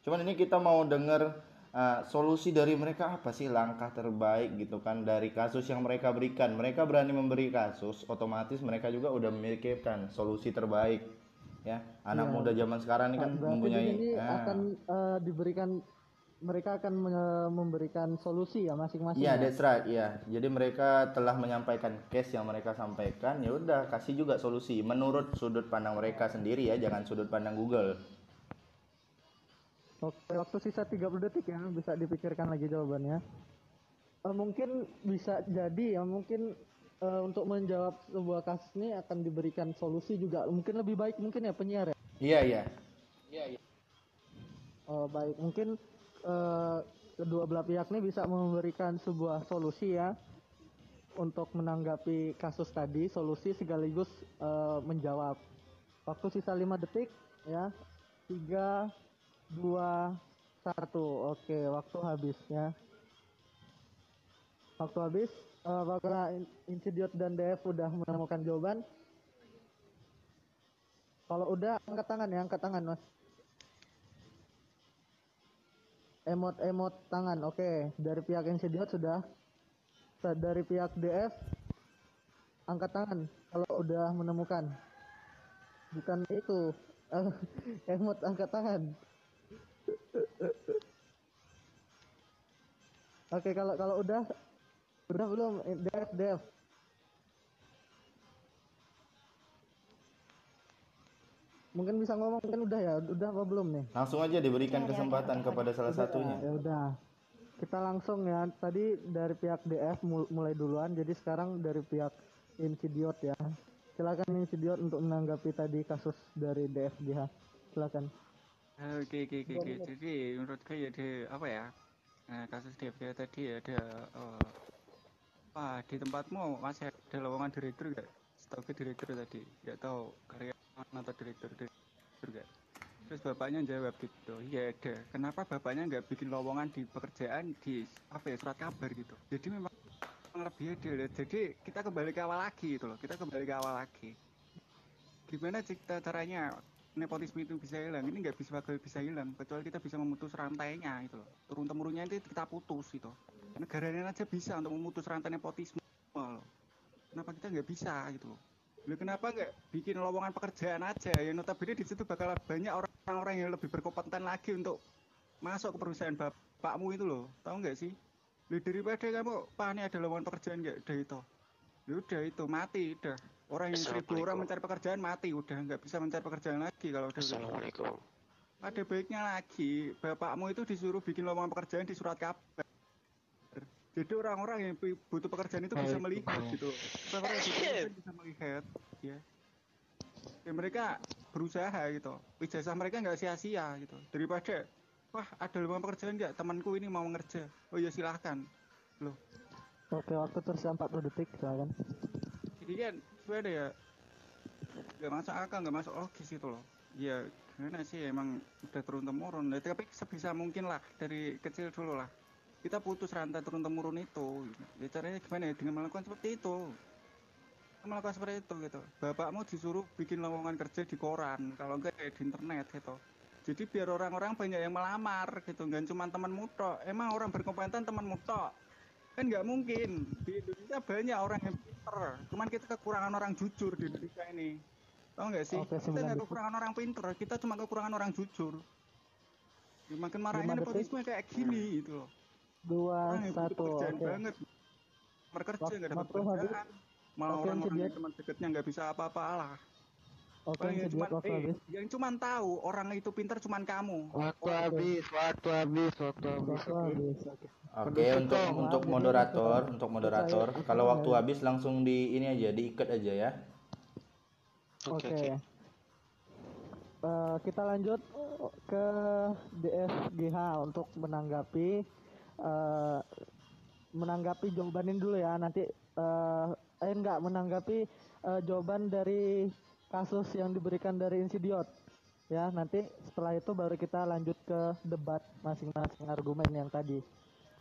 Cuman ini kita mau dengar uh, solusi dari mereka apa sih langkah terbaik gitu kan dari kasus yang mereka berikan. Mereka berani memberi kasus, otomatis mereka juga udah memikirkan solusi terbaik. Ya, anak Iya. muda zaman sekarang ini kan Berarti mempunyai sini ah. akan eh, diberikan mereka akan me- memberikan solusi ya masing-masing. Iya, ya? that's right. Iya. Jadi mereka telah menyampaikan case yang mereka sampaikan. Ya udah, kasih juga solusi menurut sudut pandang mereka sendiri ya, jangan sudut pandang Google. Oke, waktu sisa 30 detik ya, bisa dipikirkan lagi jawabannya. Eh, mungkin bisa jadi ya, mungkin eh, untuk menjawab sebuah kasus ini akan diberikan solusi juga. Mungkin lebih baik mungkin ya penyiar ya. Iya, iya. Oh, baik, mungkin eh, kedua belah pihak ini bisa memberikan sebuah solusi ya untuk menanggapi kasus tadi, solusi sekaligus eh, menjawab. Waktu sisa 5 detik ya. 3 2 1. Oke, waktu habis ya. Waktu habis. Eh, apakah dan DF udah menemukan jawaban? Kalau udah angkat tangan ya, angkat tangan Mas. Emot-emot tangan, oke. Dari pihak Institute sudah. Dari pihak DF, angkat tangan kalau udah menemukan. Bukan itu. Emot angkat tangan. Oke, kalau kalau udah udah belum Eh, Dev Dev. Mungkin bisa ngomong kan udah ya, udah apa belum nih? Langsung aja diberikan udah, kesempatan kepada salah satunya. Ya udah. Kita langsung ya. Tadi dari pihak DF mul- mulai duluan, jadi sekarang dari pihak Insidiot ya. Silakan Insidiot untuk menanggapi tadi kasus dari DFGH. Silakan. Oke oke oke oke. Jadi menurut gue ya ada apa ya? Nah, kasus DFG tadi ada eh, wah di tempatmu masih ada lowongan direktur gak? Gue direktur tadi, nggak tahu karyawan atau direktur direktur gak? Terus bapaknya jawab gitu, iya ada. Kenapa bapaknya nggak bikin lowongan di pekerjaan di apa ya surat kabar gitu? Jadi memang lebih ada. Jadi kita kembali ke awal lagi gitu loh. Kita kembali ke awal lagi. Gimana kita caranya nepotisme itu bisa hilang. Ini nggak bisa bisa hilang kecuali kita bisa memutus rantainya itu loh. Turun temurunnya itu kita putus gitu. Negara aja bisa untuk memutus rantai nepotisme loh. Kenapa kita nggak bisa gitu loh? Loh, kenapa nggak bikin lowongan pekerjaan aja? Ya notabene di situ bakal banyak orang-orang yang lebih berkompeten lagi untuk masuk ke perusahaan bapakmu itu loh. Tahu nggak sih? Loh, daripada kamu ini ada lowongan pekerjaan nggak? Udah itu. Ya udah itu mati udah orang yang seribu orang mencari pekerjaan mati udah nggak bisa mencari pekerjaan lagi kalau udah Assalamualaikum. ada baiknya lagi bapakmu itu disuruh bikin lowongan pekerjaan di surat kabar. Jadi orang-orang yang butuh pekerjaan itu bisa melihat gitu. Orang yang bisa melihat ya. Ya mereka berusaha gitu. Ijazah mereka nggak sia-sia gitu. Daripada wah ada lowongan pekerjaan nggak? Temanku ini mau ngerja. Oh ya silahkan loh. Oke, waktu tersisa 40 detik, silakan. jadi kan gimana ya? Nggak masuk akal nggak masuk logis itu loh. Ya gimana sih? Emang udah turun temurun ya, tapi sebisa mungkin lah dari kecil dulu lah. Kita putus rantai turun temurun itu. Ya caranya gimana ya? Dengan melakukan seperti itu. Melakukan seperti itu gitu. Bapakmu disuruh bikin lowongan kerja di koran kalau enggak ya di internet gitu. Jadi biar orang-orang banyak yang melamar gitu. Nggak cuma temanmu tok. Emang orang berkompeten temanmu tok? Kan nggak mungkin. Di Indonesia banyak orang yang pinter. Cuman kita kekurangan orang jujur di Indonesia ini. Tau nggak sih? Oke, kita nggak kekurangan orang pinter. Kita cuma kekurangan orang jujur. Ya, makin marahnya nepotisme kayak gini gitu loh. Dua, orang satu, oke. banget. Bekerja Wak- nggak dapat pekerjaan malah orang-orang teman deketnya nggak bisa apa-apa lah Oke, yang cuman waktu eh, yang cuman tahu orang itu pinter cuman kamu Waktu habis, waktu habis, waktu habis. Waktu habis, oke. Untuk untuk moderator, untuk moderator, kalau waktu habis langsung di ini aja, diikat aja ya. Oke, Oke. oke. Eh, kita lanjut ke DFGH untuk menanggapi eh, menanggapi jawabanin dulu ya nanti eh eh enggak menanggapi eh, jawaban dari kasus yang diberikan dari Insidiot ya nanti setelah itu baru kita lanjut ke debat masing-masing argumen yang tadi.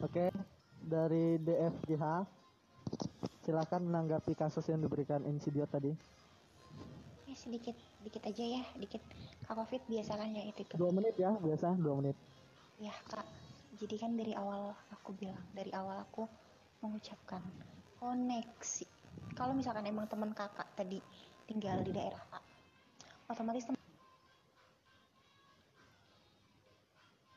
Oke dari DFGH silakan menanggapi kasus yang diberikan Insidiot tadi. Ya sedikit, dikit aja ya, dikit. Kak Covid biasa kan ya itu dua menit ya biasa dua menit. Ya kak, jadi kan dari awal aku bilang, dari awal aku mengucapkan koneksi. Kalau misalkan emang teman kakak tadi tinggal di daerah A, otomatis tem-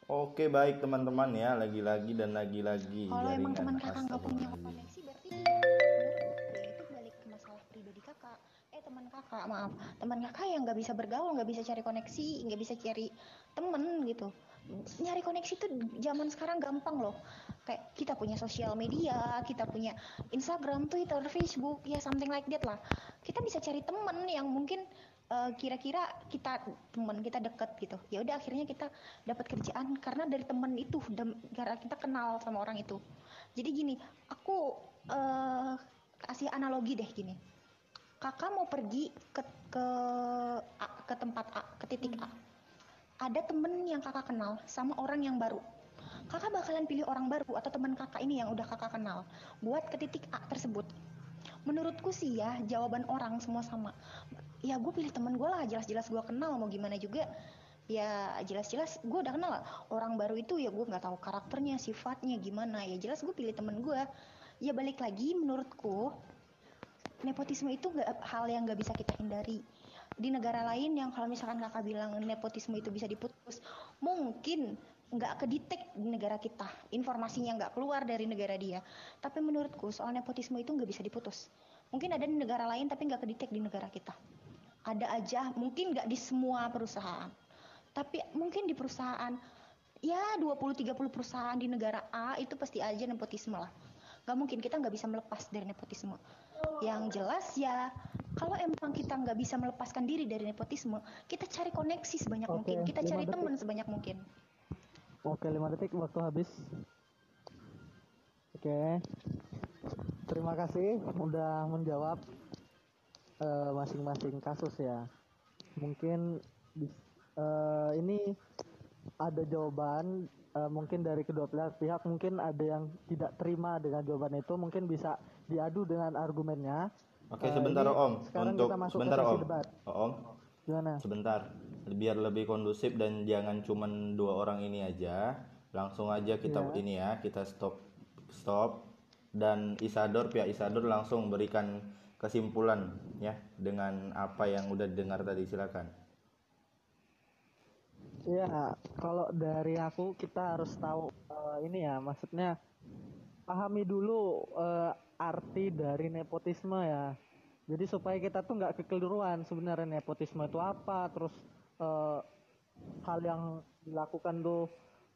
Oke, baik teman-teman ya, lagi-lagi dan lagi-lagi kalau emang teman kakak nggak punya koneksi, berarti ya itu balik ke masalah pribadi kakak. Eh teman kakak, maaf, teman kakak yang nggak bisa bergaul, nggak bisa cari koneksi, nggak bisa cari temen gitu. Nyari koneksi tuh zaman sekarang gampang loh. Kayak kita punya sosial media, kita punya Instagram, Twitter, Facebook, ya something like that lah. Kita bisa cari temen yang mungkin eh, kira-kira kita teman kita deket gitu. Ya udah akhirnya kita dapat kerjaan karena dari temen itu, karena kita kenal sama orang itu. Jadi gini, aku eh, kasih analogi deh gini. Kakak mau pergi ke ke A, ke tempat A, ke titik A. Ada temen yang kakak kenal sama orang yang baru. Kakak bakalan pilih orang baru atau teman kakak ini yang udah kakak kenal buat ke titik A tersebut. Menurutku sih ya jawaban orang semua sama. Ya gue pilih temen gue lah, jelas-jelas gue kenal mau gimana juga. Ya jelas-jelas gue udah kenal orang baru itu ya gue nggak tahu karakternya, sifatnya gimana. Ya jelas gue pilih temen gue. Ya balik lagi menurutku nepotisme itu nggak hal yang nggak bisa kita hindari di negara lain yang kalau misalkan kakak bilang nepotisme itu bisa diputus mungkin nggak kedetek di negara kita. Informasinya nggak keluar dari negara dia. Tapi menurutku soal nepotisme itu nggak bisa diputus. Mungkin ada di negara lain tapi nggak kedetek di negara kita. Ada aja mungkin nggak di semua perusahaan. Tapi mungkin di perusahaan ya 20-30 perusahaan di negara A itu pasti aja nepotisme lah. Nggak mungkin kita nggak bisa melepas dari nepotisme. Yang jelas ya kalau emang kita nggak bisa melepaskan diri dari nepotisme kita cari koneksi sebanyak Oke, mungkin. Kita cari teman sebanyak mungkin Oke, 5 detik waktu habis. Oke. Terima kasih udah menjawab eh, masing-masing kasus ya. Mungkin eh, ini ada jawaban eh, mungkin dari kedua pihak, pihak mungkin ada yang tidak terima dengan jawaban itu mungkin bisa diadu dengan argumennya. Oke, Eh, sebentar Om. Sekarang Untuk kita masuk sebentar ke Om. debat. Oh, Om, Gimana? sebentar. Biar lebih kondusif dan jangan cuman dua orang ini aja. Langsung aja kita Iya. ini ya, kita stop stop dan Isador pihak Isador langsung berikan kesimpulan ya dengan apa yang udah dengar tadi silakan. Iya, kalau dari aku kita harus tahu eh, ini ya, maksudnya pahami dulu eh, arti dari nepotisme ya. Jadi supaya kita tuh nggak kekeliruan sebenarnya nepotisme itu apa, terus eh, hal yang dilakukan tuh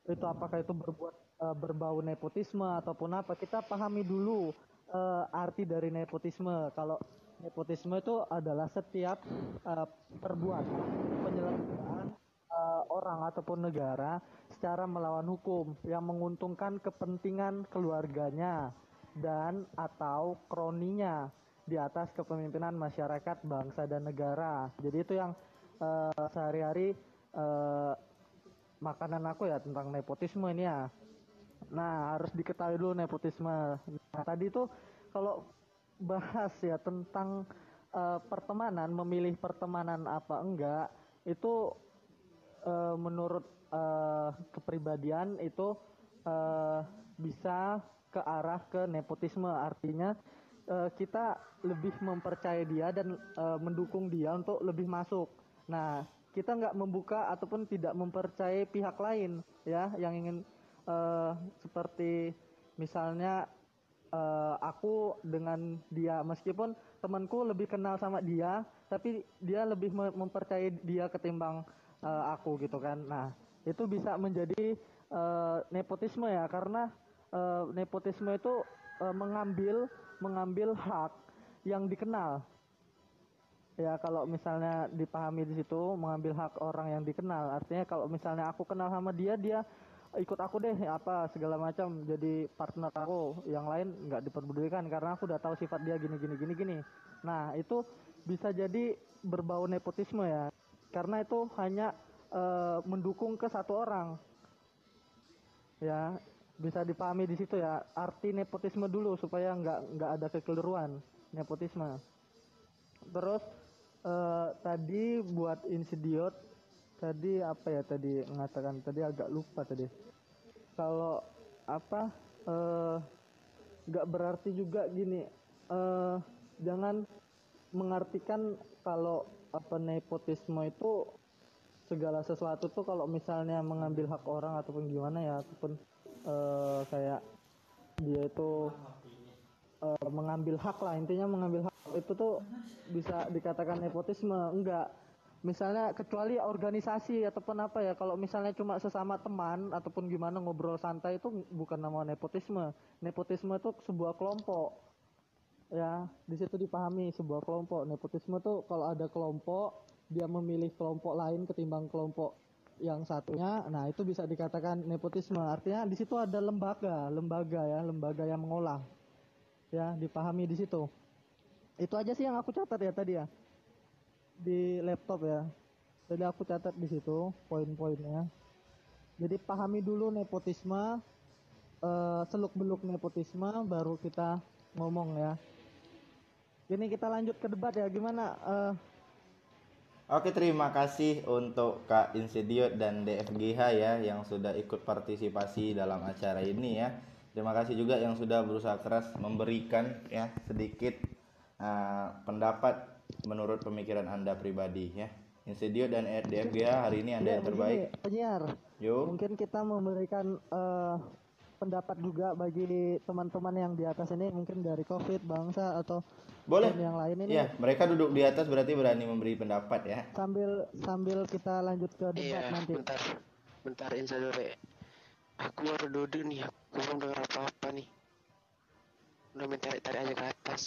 itu apakah itu berbuat eh, berbau nepotisme ataupun apa. Kita pahami dulu eh, arti dari nepotisme. Kalau nepotisme itu adalah setiap eh, perbuatan penyelenggaraan eh, orang ataupun negara secara melawan hukum yang menguntungkan kepentingan keluarganya dan atau kroninya di atas kepemimpinan masyarakat, bangsa dan negara. Jadi itu yang eh, sehari-hari eh, makanan aku ya tentang nepotisme ini ya. Nah, harus diketahui dulu nepotisme. Nah, tadi itu kalau bahas ya tentang eh, pertemanan, memilih pertemanan apa enggak, itu eh, menurut eh, kepribadian itu eh, bisa ke arah ke nepotisme. Artinya kita lebih mempercayai dia dan mendukung dia untuk lebih masuk. Nah, kita nggak membuka ataupun tidak mempercayai pihak lain ya yang ingin eh, seperti misalnya eh, aku dengan dia. Meskipun temanku lebih kenal sama dia tapi dia lebih me- mempercayai dia ketimbang eh, aku gitu kan. Nah itu bisa menjadi eh, nepotisme ya karena eh, nepotisme itu eh, mengambil mengambil hak yang dikenal ya kalau misalnya dipahami di situ mengambil hak orang yang dikenal. Artinya kalau misalnya aku kenal sama dia dia ikut aku deh apa segala macam. Jadi partner aku yang lain nggak diperdulikan karena aku udah tahu sifat dia gini gini gini gini. Nah itu bisa jadi berbau nepotisme ya. Karena itu hanya eh, mendukung ke satu orang. Ya bisa dipahami di situ ya. Arti nepotisme dulu supaya nggak nggak ada kekeliruan. Nepotisme. Terus eh, tadi buat insidiot tadi apa ya tadi mengatakan tadi agak lupa tadi. Kalau apa eh, nggak berarti juga gini eh, jangan mengartikan kalau apa nepotisme itu segala sesuatu tuh kalau misalnya mengambil hak orang ataupun gimana ya ataupun eh, kayak dia itu eh, mengambil hak lah. Intinya mengambil hak itu tuh bisa dikatakan nepotisme. Enggak. Misalnya kecuali organisasi ataupun apa ya kalau misalnya cuma sesama teman ataupun gimana ngobrol santai itu bukan nama nepotisme. Nepotisme itu sebuah kelompok. Ya di situ dipahami sebuah kelompok. Nepotisme tuh kalau ada kelompok dia memilih kelompok lain ketimbang kelompok yang satunya nah itu bisa dikatakan nepotisme. Artinya di situ ada lembaga lembaga ya lembaga yang mengolah ya dipahami di situ. Itu aja sih yang aku catat ya tadi ya. Di laptop ya. Jadi aku catat di situ poin-poinnya. Jadi pahami dulu nepotisme eh, seluk beluk nepotisme baru kita ngomong ya. Ini kita lanjut ke debat ya. Gimana eh, Oke, terima kasih untuk Kak Insidiot dan DFGH ya yang sudah ikut partisipasi dalam acara ini ya. Terima kasih juga yang sudah berusaha keras memberikan ya sedikit uh, pendapat menurut pemikiran Anda pribadi ya. Insidiot dan DFGH hari ini Anda ya yang terbaik. begini, penyiar Yuk. mungkin kita memberikan eh, pendapat juga bagi teman-teman yang di atas ini mungkin dari covid bangsa atau Boleh. yang lain ini Iya, mereka duduk di atas berarti berani memberi pendapat ya. sambil sambil kita lanjut ke debat Iya, nanti bentar. Bentar Insa dulu ya. Aku baru duduk nih, aku belum dengar apa-apa nih. Udah main tarik-tarik aja ke atas.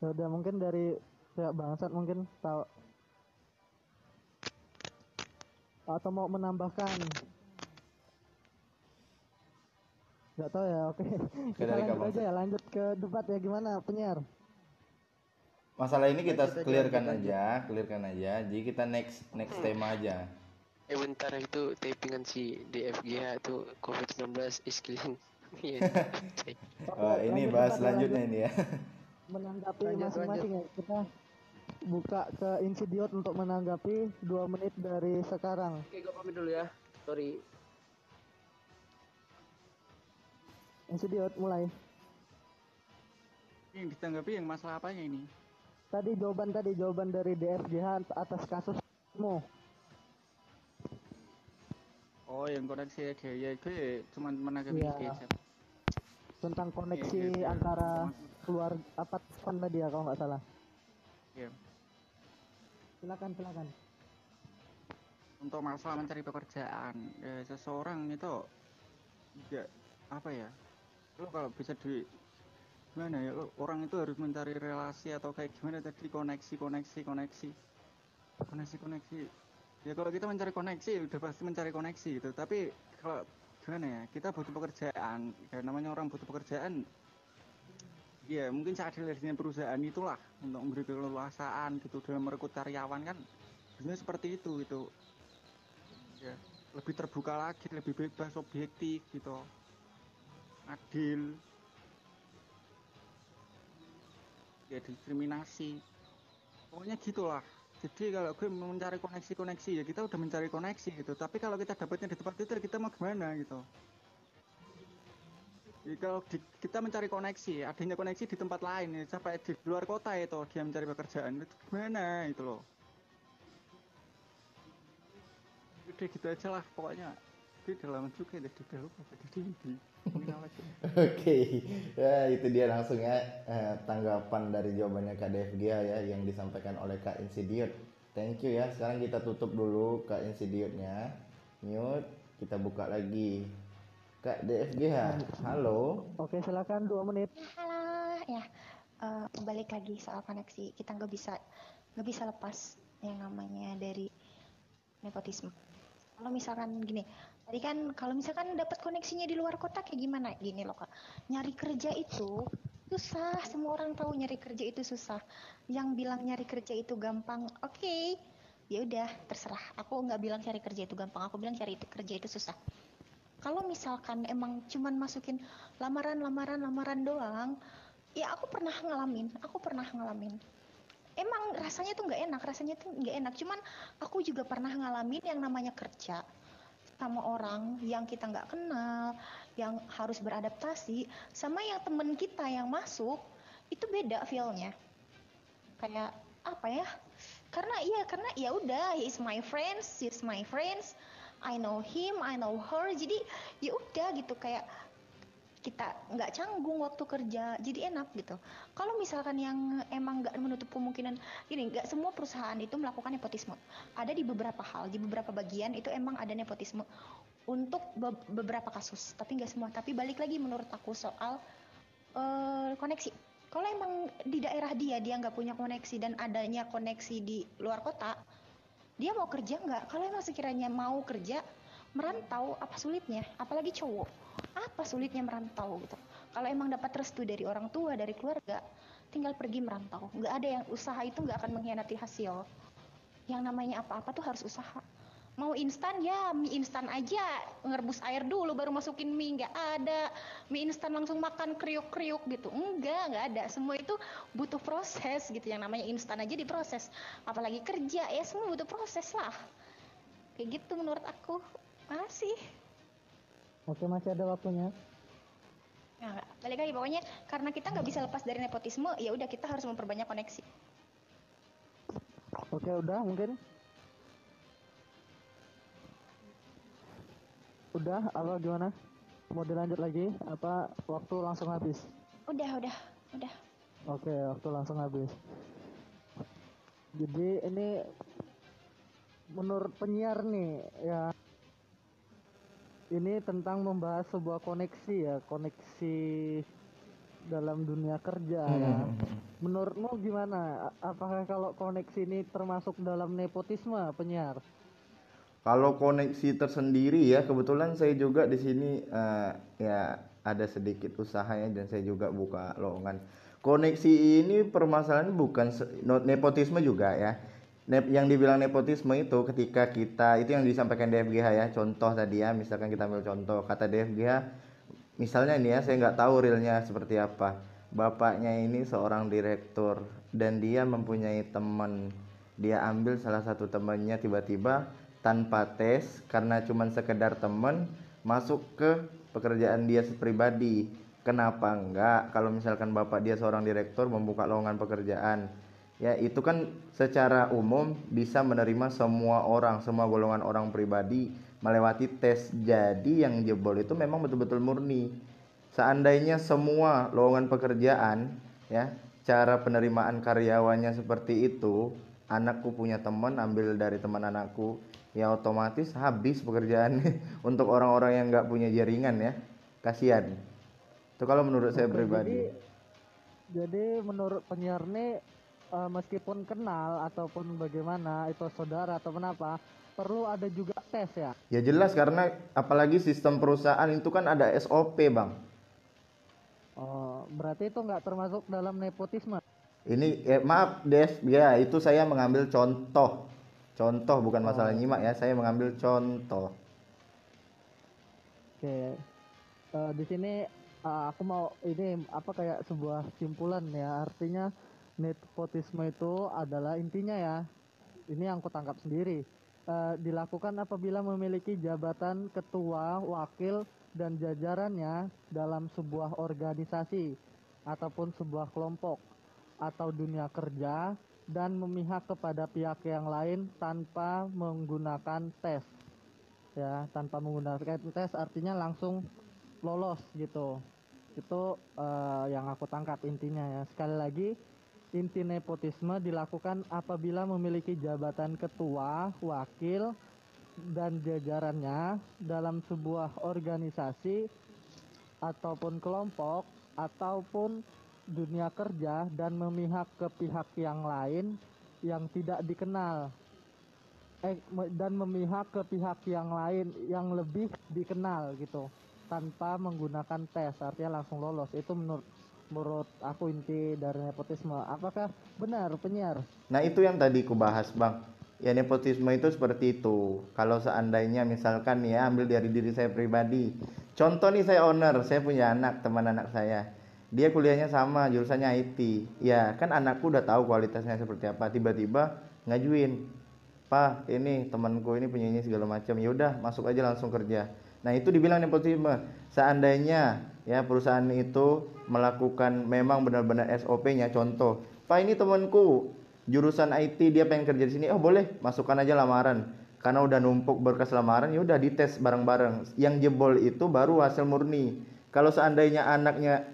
Ya udah mungkin dari pihak bangsat mungkin tahu atau mau menambahkan nggak tahu ya oke kita dari lanjut aja ya lanjut ke debat ya gimana penyiar Masalah ini kita aja, clearkan aja, clearkan aja. Jadi kita next next tema aja. Eh bentar itu tapingan si DFGH tuh COVID-19 is killing. Iya. Wah, ini bahas ya, selanjutnya lanjut. ini ya. menanggapi masing-masing ya kita buka ke Insidiot untuk menanggapi dua menit dari sekarang Oke, gue pamit dulu ya. Sorry. Insidiot mulai Yang ditanggapi yang masalah apanya ini? tadi jawaban tadi jawaban dari DFGH atas kasusmu Oh, yang koneksi ya gue cuma menanggapi Iya. itu aja. tentang koneksi iya, iya. antara keluar apa fun tadi ya kalau nggak salah Iya. silakan silakan Untuk masalah mencari pekerjaan, ya, seseorang itu tidak apa ya? Lo kalau bisa di gimana ya? Lo, orang itu harus mencari relasi atau kayak gimana tadi koneksi, koneksi, koneksi, koneksi, koneksi. Ya kalau kita mencari koneksi udah pasti mencari koneksi gitu. Tapi kalau gimana ya? Kita butuh pekerjaan. Kayak namanya orang butuh pekerjaan. Ya mungkin seadil adilnya perusahaan itulah untuk memberi keleluasaan gitu dalam merekrut karyawan kan. Biasanya seperti itu gitu. Ya lebih terbuka lagi, lebih bebas, objektif gitu. Adil. Ya diskriminasi. Pokoknya gitulah. Jadi kalau gue mencari koneksi-koneksi ya kita udah mencari koneksi gitu. Tapi kalau kita dapatnya di tempat itu kita mau gimana gitu. Ya, kalau di- kita mencari koneksi, adanya koneksi di tempat lain ya, sampai di luar kota itu dia mencari pekerjaan itu gimana itu loh. Udah gitu aja lah pokoknya. Di dalam juga ya, di dalam apa di di. Oke, ya itu dia langsung ya eh, tanggapan dari jawabannya Kak DFG ya yang disampaikan oleh Kak Insidiot. Thank you ya. Sekarang kita tutup dulu Kak Insidiotnya. Mute, kita buka lagi. Kak DFGH, halo. oke silakan dua menit Halo, ya eh, balik lagi soal koneksi. Kita nggak bisa nggak bisa lepas yang namanya dari nepotisme. Kalau misalkan gini, tadi kan kalau misalkan dapat koneksinya di luar kota kayak gimana? Gini loh kak, nyari kerja itu susah. Semua orang tahu nyari kerja itu susah. Yang bilang nyari kerja itu gampang, oke, ya udah terserah. Aku nggak bilang cari kerja itu gampang. Aku bilang cari itu kerja itu susah kalau misalkan emang cuman masukin lamaran lamaran lamaran doang ya aku pernah ngalamin aku pernah ngalamin emang rasanya tuh nggak enak rasanya tuh nggak enak cuman aku juga pernah ngalamin yang namanya kerja sama orang yang kita nggak kenal yang harus beradaptasi sama yang temen kita yang masuk itu beda feelnya. Kayak apa ya? Karena iya karena ya udah he is my friends he is my friends I know him I know her jadi ya udah gitu kayak kita nggak canggung waktu kerja jadi enak gitu. Kalau misalkan yang emang nggak kemungkinan gini nggak semua perusahaan itu melakukan nepotisme. Ada di beberapa hal di beberapa bagian itu emang ada nepotisme untuk be- beberapa kasus tapi nggak semua. Tapi balik lagi menurut aku soal eh, koneksi. Kalau emang di daerah dia dia nggak punya koneksi dan adanya koneksi di luar kota dia mau kerja nggak? Kalau emang sekiranya mau kerja merantau apa sulitnya? Apalagi cowok apa sulitnya merantau gitu? Kalau emang dapat restu dari orang tua dari keluarga tinggal pergi merantau. Nggak ada yang usaha itu nggak akan mengkhianati hasil. Yang namanya apa-apa tuh harus usaha. Mau instan ya mie instan aja. Ngerebus air dulu baru masukin mie. Nggak ada. Mie instan langsung makan kriuk-kriuk gitu. Enggak nggak ada. Semua itu butuh proses gitu. Yang namanya instan aja diproses. Apalagi kerja ya semua butuh proses lah. Kayak gitu menurut aku. Masih oke masih ada waktunya Nah, nggak. balik lagi pokoknya karena kita nggak bisa lepas dari nepotisme, ya udah kita harus memperbanyak koneksi. oke udah mungkin udah apa gimana mau dilanjut lagi apa waktu langsung habis Udah, udah, udah. Oke, waktu langsung habis. Jadi ini menurut penyiar nih ya ini tentang membahas sebuah koneksi ya, koneksi dalam dunia kerja ya. Menurutmu gimana? Apakah kalau koneksi ini termasuk dalam nepotisme penyiar? Kalau koneksi tersendiri ya, kebetulan saya juga di sini eh, ya ada sedikit usahanya dan saya juga buka lowongan. Koneksi ini permasalahan bukan nepotisme juga ya. Yang dibilang nepotisme itu ketika kita itu yang disampaikan DFGH ya. Contoh tadi ya, misalkan kita ambil contoh kata DFGH, misalnya nih ya, saya nggak tahu realnya seperti apa. Bapaknya ini seorang direktur dan dia mempunyai teman. Dia ambil salah satu temannya tiba-tiba tanpa tes karena cuman sekedar teman masuk ke pekerjaan dia pribadi. Kenapa enggak kalau misalkan bapak dia seorang direktur membuka lowongan pekerjaan? Ya, itu kan secara umum bisa menerima semua orang, semua golongan orang pribadi melewati tes. Jadi yang jebol itu memang betul-betul murni. Seandainya semua lowongan pekerjaan ya, cara penerimaan karyawannya seperti itu, anakku punya teman ambil dari teman anakku, ya otomatis habis pekerjaannya untuk orang-orang yang nggak punya jaringan ya. Kasihan. Itu kalau menurut saya Oke, pribadi. Jadi, jadi menurut penyiar nih eh, meskipun kenal ataupun bagaimana itu saudara atau apa perlu ada juga tes ya. Ya jelas karena apalagi sistem perusahaan itu kan ada SOP, Bang. Oh, berarti itu nggak termasuk dalam nepotisme. Ini eh, maaf Des, ya itu saya mengambil contoh. Contoh bukan masalah nyimak ya, saya mengambil contoh. Oke. Eh, di sini eh, aku mau ini apa kayak sebuah simpulan ya. Artinya nepotisme itu adalah intinya ya. Ini yang aku tangkap sendiri. Eh, dilakukan apabila memiliki jabatan ketua, wakil, dan jajarannya dalam sebuah organisasi ataupun sebuah kelompok atau dunia kerja dan memihak kepada pihak yang lain tanpa menggunakan tes ya tanpa menggunakan tes artinya langsung lolos gitu itu eh, yang aku tangkap intinya ya sekali lagi inti nepotisme dilakukan apabila memiliki jabatan ketua wakil dan jajarannya dalam sebuah organisasi ataupun kelompok ataupun dunia kerja dan memihak ke pihak yang lain yang tidak dikenal. Eh, dan memihak ke pihak yang lain yang lebih dikenal gitu tanpa menggunakan tes artinya langsung lolos. Itu menurut menurut aku inti dari nepotisme apakah benar penyiar? Nah itu yang tadi ku bahas bang. Ya nepotisme itu seperti itu. Kalau seandainya misalkan ya ambil dari diri saya pribadi. Contoh nih saya owner, saya punya anak, teman anak saya. Dia kuliahnya sama, jurusannya IT Ya kan anakku udah tahu kualitasnya seperti apa. Tiba-tiba ngajuin Pak ini temanku ini punya ini segala macam. Ya udah masuk aja langsung kerja. Nah itu dibilang nepotisme. Seandainya ya perusahaan itu melakukan memang benar-benar SOP-nya Contoh Pak ini temanku jurusan IT dia pengen kerja di sini. Oh boleh masukkan aja lamaran. Karena udah numpuk berkas lamaran ya udah dites bareng-bareng. Yang jebol itu baru hasil murni. Kalau seandainya anaknya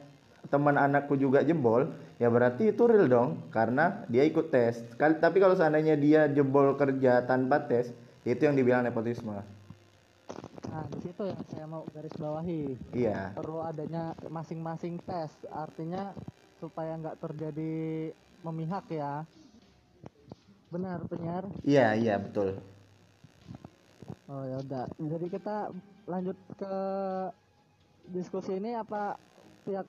teman anakku juga jebol ya berarti itu real dong karena dia ikut tes. Tapi kalau seandainya dia jebol kerja tanpa tes itu yang dibilang nepotisme nah di situ yang saya mau garis bawahi. Iya. Perlu adanya masing-masing tes. Artinya supaya nggak terjadi memihak ya. Benar penyiar? Iya iya betul. Oh ya udah. Jadi kita lanjut ke diskusi ini. Apa pihak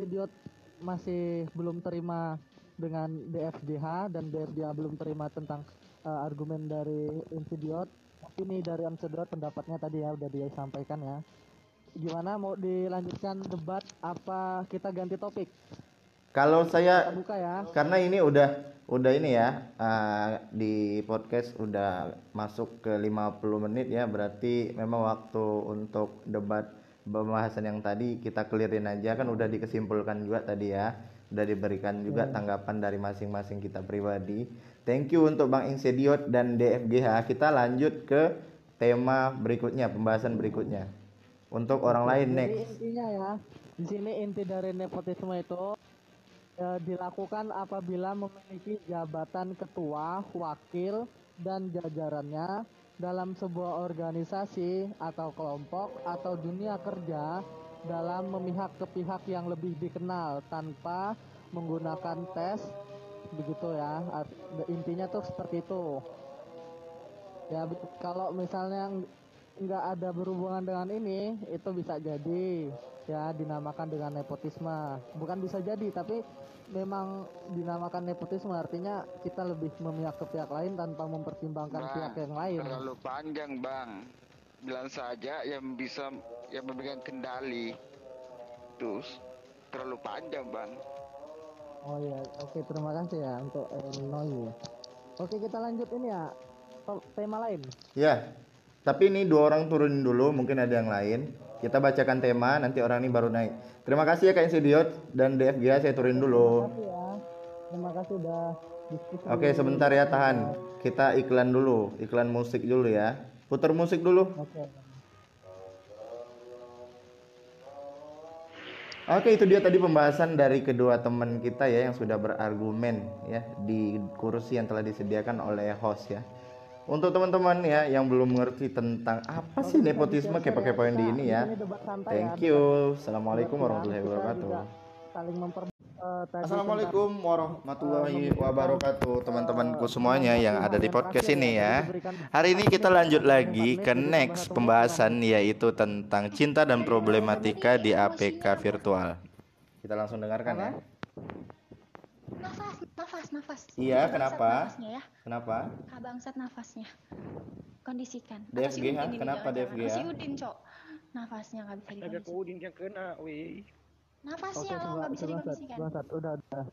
idiot masih belum terima dengan DFDH dan DFDH belum terima tentang eh, argumen dari Insidiot ini dari Insidiot pendapatnya tadi ya udah dia sampaikan ya. Gimana mau dilanjutkan debat apa kita ganti topik? Kalau saya kita buka ya. karena ini udah udah ini ya eh, di podcast udah masuk ke 50 menit ya berarti memang waktu untuk debat pembahasan yang tadi kita clearin aja kan udah dikesimpulkan juga tadi ya udah diberikan juga tanggapan dari masing-masing kita pribadi thank you untuk Bang Insediot dan DFGH kita lanjut ke tema berikutnya, pembahasan berikutnya. Untuk orang lain Jadi next. intinya ya, di sini inti dari nepotisme itu ya, dilakukan apabila memiliki jabatan ketua, wakil, dan jajarannya dalam sebuah organisasi atau kelompok atau dunia kerja dalam memihak ke pihak yang lebih dikenal tanpa menggunakan tes. Begitu ya. Intinya tuh seperti itu. Ya kalau misalnya ng- nggak ada berhubungan dengan ini itu bisa jadi ya dinamakan dengan nepotisme. Bukan bisa jadi tapi memang dinamakan nepotisme artinya kita lebih memihak ke pihak lain tanpa mempertimbangkan Bang, pihak yang lain. Terlalu panjang bang. Bilang saja yang bisa yang memegang kendali. Terus terlalu panjang bang. oh ya oke terima kasih ya untuk Noi oke kita lanjut ini ya tema lain Ya. Tapi ini dua orang turunin dulu, mungkin ada yang lain. Kita bacakan tema, nanti orang ini baru naik. Terima kasih ya Kak Insidiot dan DFG saya turunin dulu. terima kasih ya terima kasih udah diskusi Oke, sebentar ya tahan. Kita iklan dulu, iklan musik dulu ya. Putar musik dulu. oke Oke, itu dia tadi pembahasan dari kedua teman kita ya yang sudah berargumen ya di kursi yang telah disediakan oleh host ya. Untuk teman-teman ya yang belum mengerti tentang apa sih nepotisme kepo-kepoin di ini ya. Santai ya, Thank you. Assalamualaikum warahmatullahi wabarakatuh. saling eh, Assalamualaikum warahmatullahi wabarakatuh teman-temanku semuanya yang ada di podcast ini ya. Hari ini kita lanjut lagi ke next pembahasan yaitu tentang cinta dan problematika di APK virtual. Kita langsung dengarkan ya. Nafas, nafas, nafas. Iya, kenapa? Nafasnya ya. Kenapa? Kabangsat nafasnya. Kondisikan. DFG, Udin ha? Kenapa. DFG, Si? Udin, Cok. Nafasnya nggak bisa Ada dikondisikan. kodin yang kena, Nafasnya Oke, loh nggak bisa dikondisikan. bangsat, udah, udah.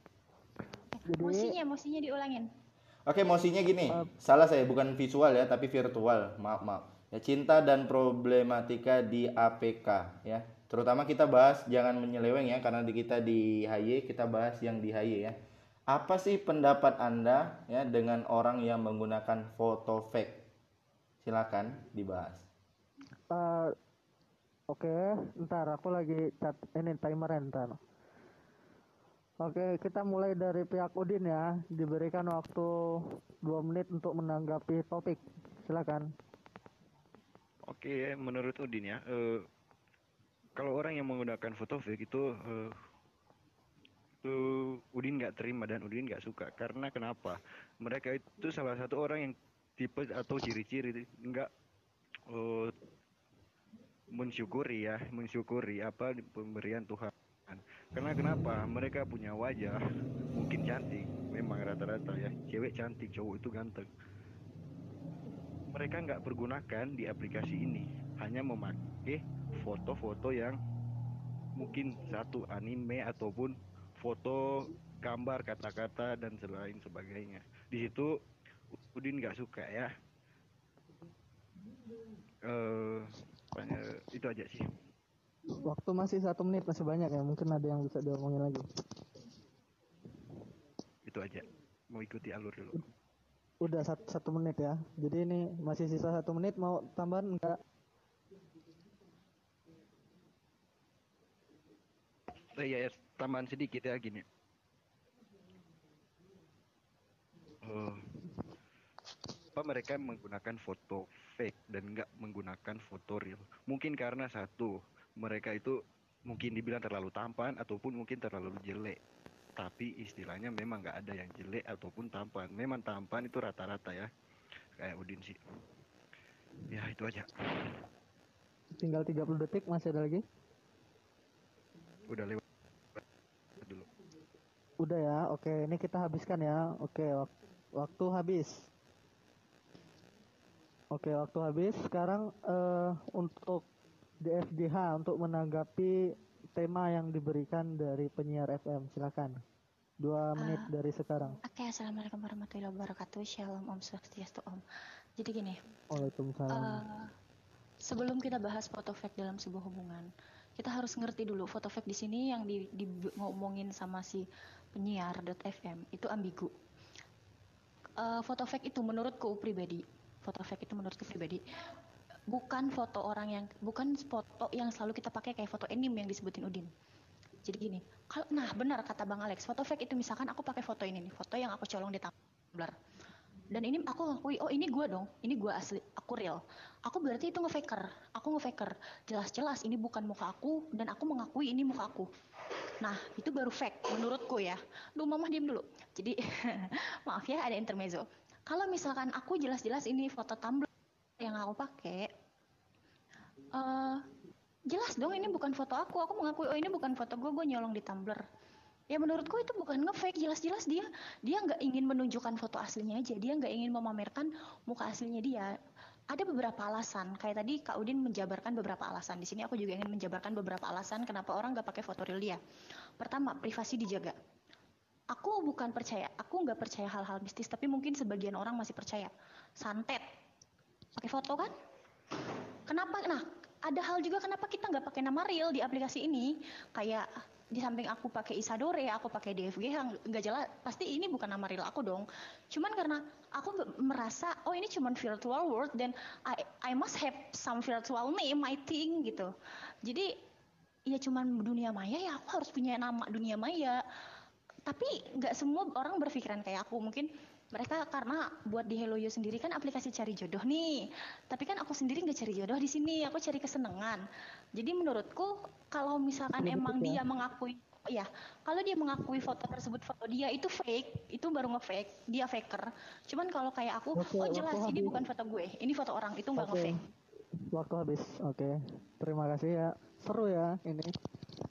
Jadi, Emosinya, emosinya diulangin. Oke, emosinya gini. Salah saya bukan visual ya, tapi virtual. Maaf, maaf. Ya, cinta dan problematika di APK ya. Terutama kita bahas jangan menyeleweng ya karena di kita di HY kita bahas yang di HY ya. Apa sih pendapat Anda ya dengan orang yang menggunakan foto fake? Silakan dibahas. eh, oke, ntar aku lagi cat ini timer ntar. Oke, kita mulai dari pihak Udin ya. Diberikan waktu dua menit untuk menanggapi topik. Silakan. Oke, menurut Udin ya, eh, kalau orang yang menggunakan foto fake itu, itu Udin nggak terima dan Udin nggak suka. Karena kenapa? Mereka itu salah satu orang yang tipe atau ciri-ciri nggak eh, mensyukuri ya, mensyukuri apa pemberian Tuhan. Karena kenapa? Mereka punya wajah mungkin cantik, memang rata-rata ya, cewek cantik, cowok itu ganteng mereka nggak pergunakan di aplikasi ini hanya memakai foto-foto yang mungkin satu anime ataupun foto gambar kata-kata dan selain sebagainya di situ Udin nggak suka ya eh pokoknya itu aja sih Waktu masih satu menit masih banyak ya. Mungkin ada yang bisa diomongin lagi. itu aja mau ikuti alur dulu Udah satu, satu menit ya. Jadi ini masih sisa satu menit. Mau tambahan enggak? Eh, ya, ya, tambahan sedikit ya gini. Eh, apa mereka menggunakan foto fake dan nggak menggunakan foto real? Mungkin karena satu, mereka itu mungkin dibilang terlalu tampan ataupun mungkin terlalu jelek. Tapi istilahnya memang nggak ada yang jelek ataupun tampan. Memang tampan itu rata-rata ya. Kayak Udin sih. Ya itu aja. Tinggal 30 detik masih ada lagi. Udah lewat dulu. Udah ya. Oke, ini kita habiskan ya. Oke, wak- waktu habis. Oke, waktu habis. Sekarang eh, untuk DFGH untuk menanggapi tema yang diberikan dari penyiar FM. Silakan. Dua menit Ah. dari sekarang. Oke, assalamualaikum warahmatullahi wabarakatuh. Shalom, Om Swastiastu, Om. Jadi gini, Waalaikumsalam. eh, sebelum kita bahas foto fake dalam sebuah hubungan, kita harus ngerti dulu foto fake di sini yang di, di- ngomongin sama si penyiar .fm itu ambigu. Eh, foto fake itu menurutku pribadi, foto fake itu menurutku pribadi bukan foto orang yang bukan foto yang selalu kita pakai kayak foto anime yang disebutin Udin. Jadi gini, kalau nah benar kata Bang Alex, foto fake itu misalkan aku pakai foto ini nih, foto yang aku colong di Tumblr. Dan ini aku ngakui, oh ini gua dong, ini gua asli, aku real. Aku berarti itu ngefaker, aku ngefaker. Jelas-jelas ini bukan muka aku dan aku mengakui ini muka aku. Nah, itu baru fake menurutku ya. Duh, mama diam dulu. Jadi, maaf ya ada intermezzo. Kalau misalkan aku jelas-jelas ini foto Tumblr yang aku pakai, eh jelas dong ini bukan foto aku. Aku mengakui, oh ini bukan foto gue, gue nyolong di Tumblr. Ya menurutku itu bukan nge-fake, jelas-jelas dia dia nggak ingin menunjukkan foto aslinya aja, dia nggak ingin memamerkan muka aslinya dia. Ada beberapa alasan, kayak tadi Kak Udin menjabarkan beberapa alasan. Di sini aku juga ingin menjabarkan beberapa alasan kenapa orang nggak pakai foto real dia. Pertama, privasi dijaga. Aku bukan percaya, aku nggak percaya hal-hal mistis, tapi mungkin sebagian orang masih percaya. Santet, pakai foto kan? Kenapa? Nah, ada hal juga kenapa kita nggak pakai nama real di aplikasi ini? Kayak di samping aku pakai Isadore, aku pakai DFG, nggak jelas. Pasti ini bukan nama real aku dong. Cuman karena aku merasa, oh ini cuman virtual world dan I, I must have some virtual name, I think gitu. Jadi ya cuman dunia maya ya aku harus punya nama dunia maya. Tapi nggak semua orang berpikiran kayak aku. Mungkin mereka karena buat di Hello You sendiri kan aplikasi cari jodoh nih. Tapi kan aku sendiri nggak cari jodoh di sini, aku cari kesenangan. Jadi menurutku kalau misalkan Lebih emang ya. dia mengakui ya, kalau dia mengakui foto tersebut foto dia itu fake, itu baru nge-fake, dia faker. Cuman kalau kayak aku, oh jelas ini habis. bukan foto gue, ini foto orang, itu nggak nge-fake. Waktu habis. Oke. Terima kasih ya. Seru ya ini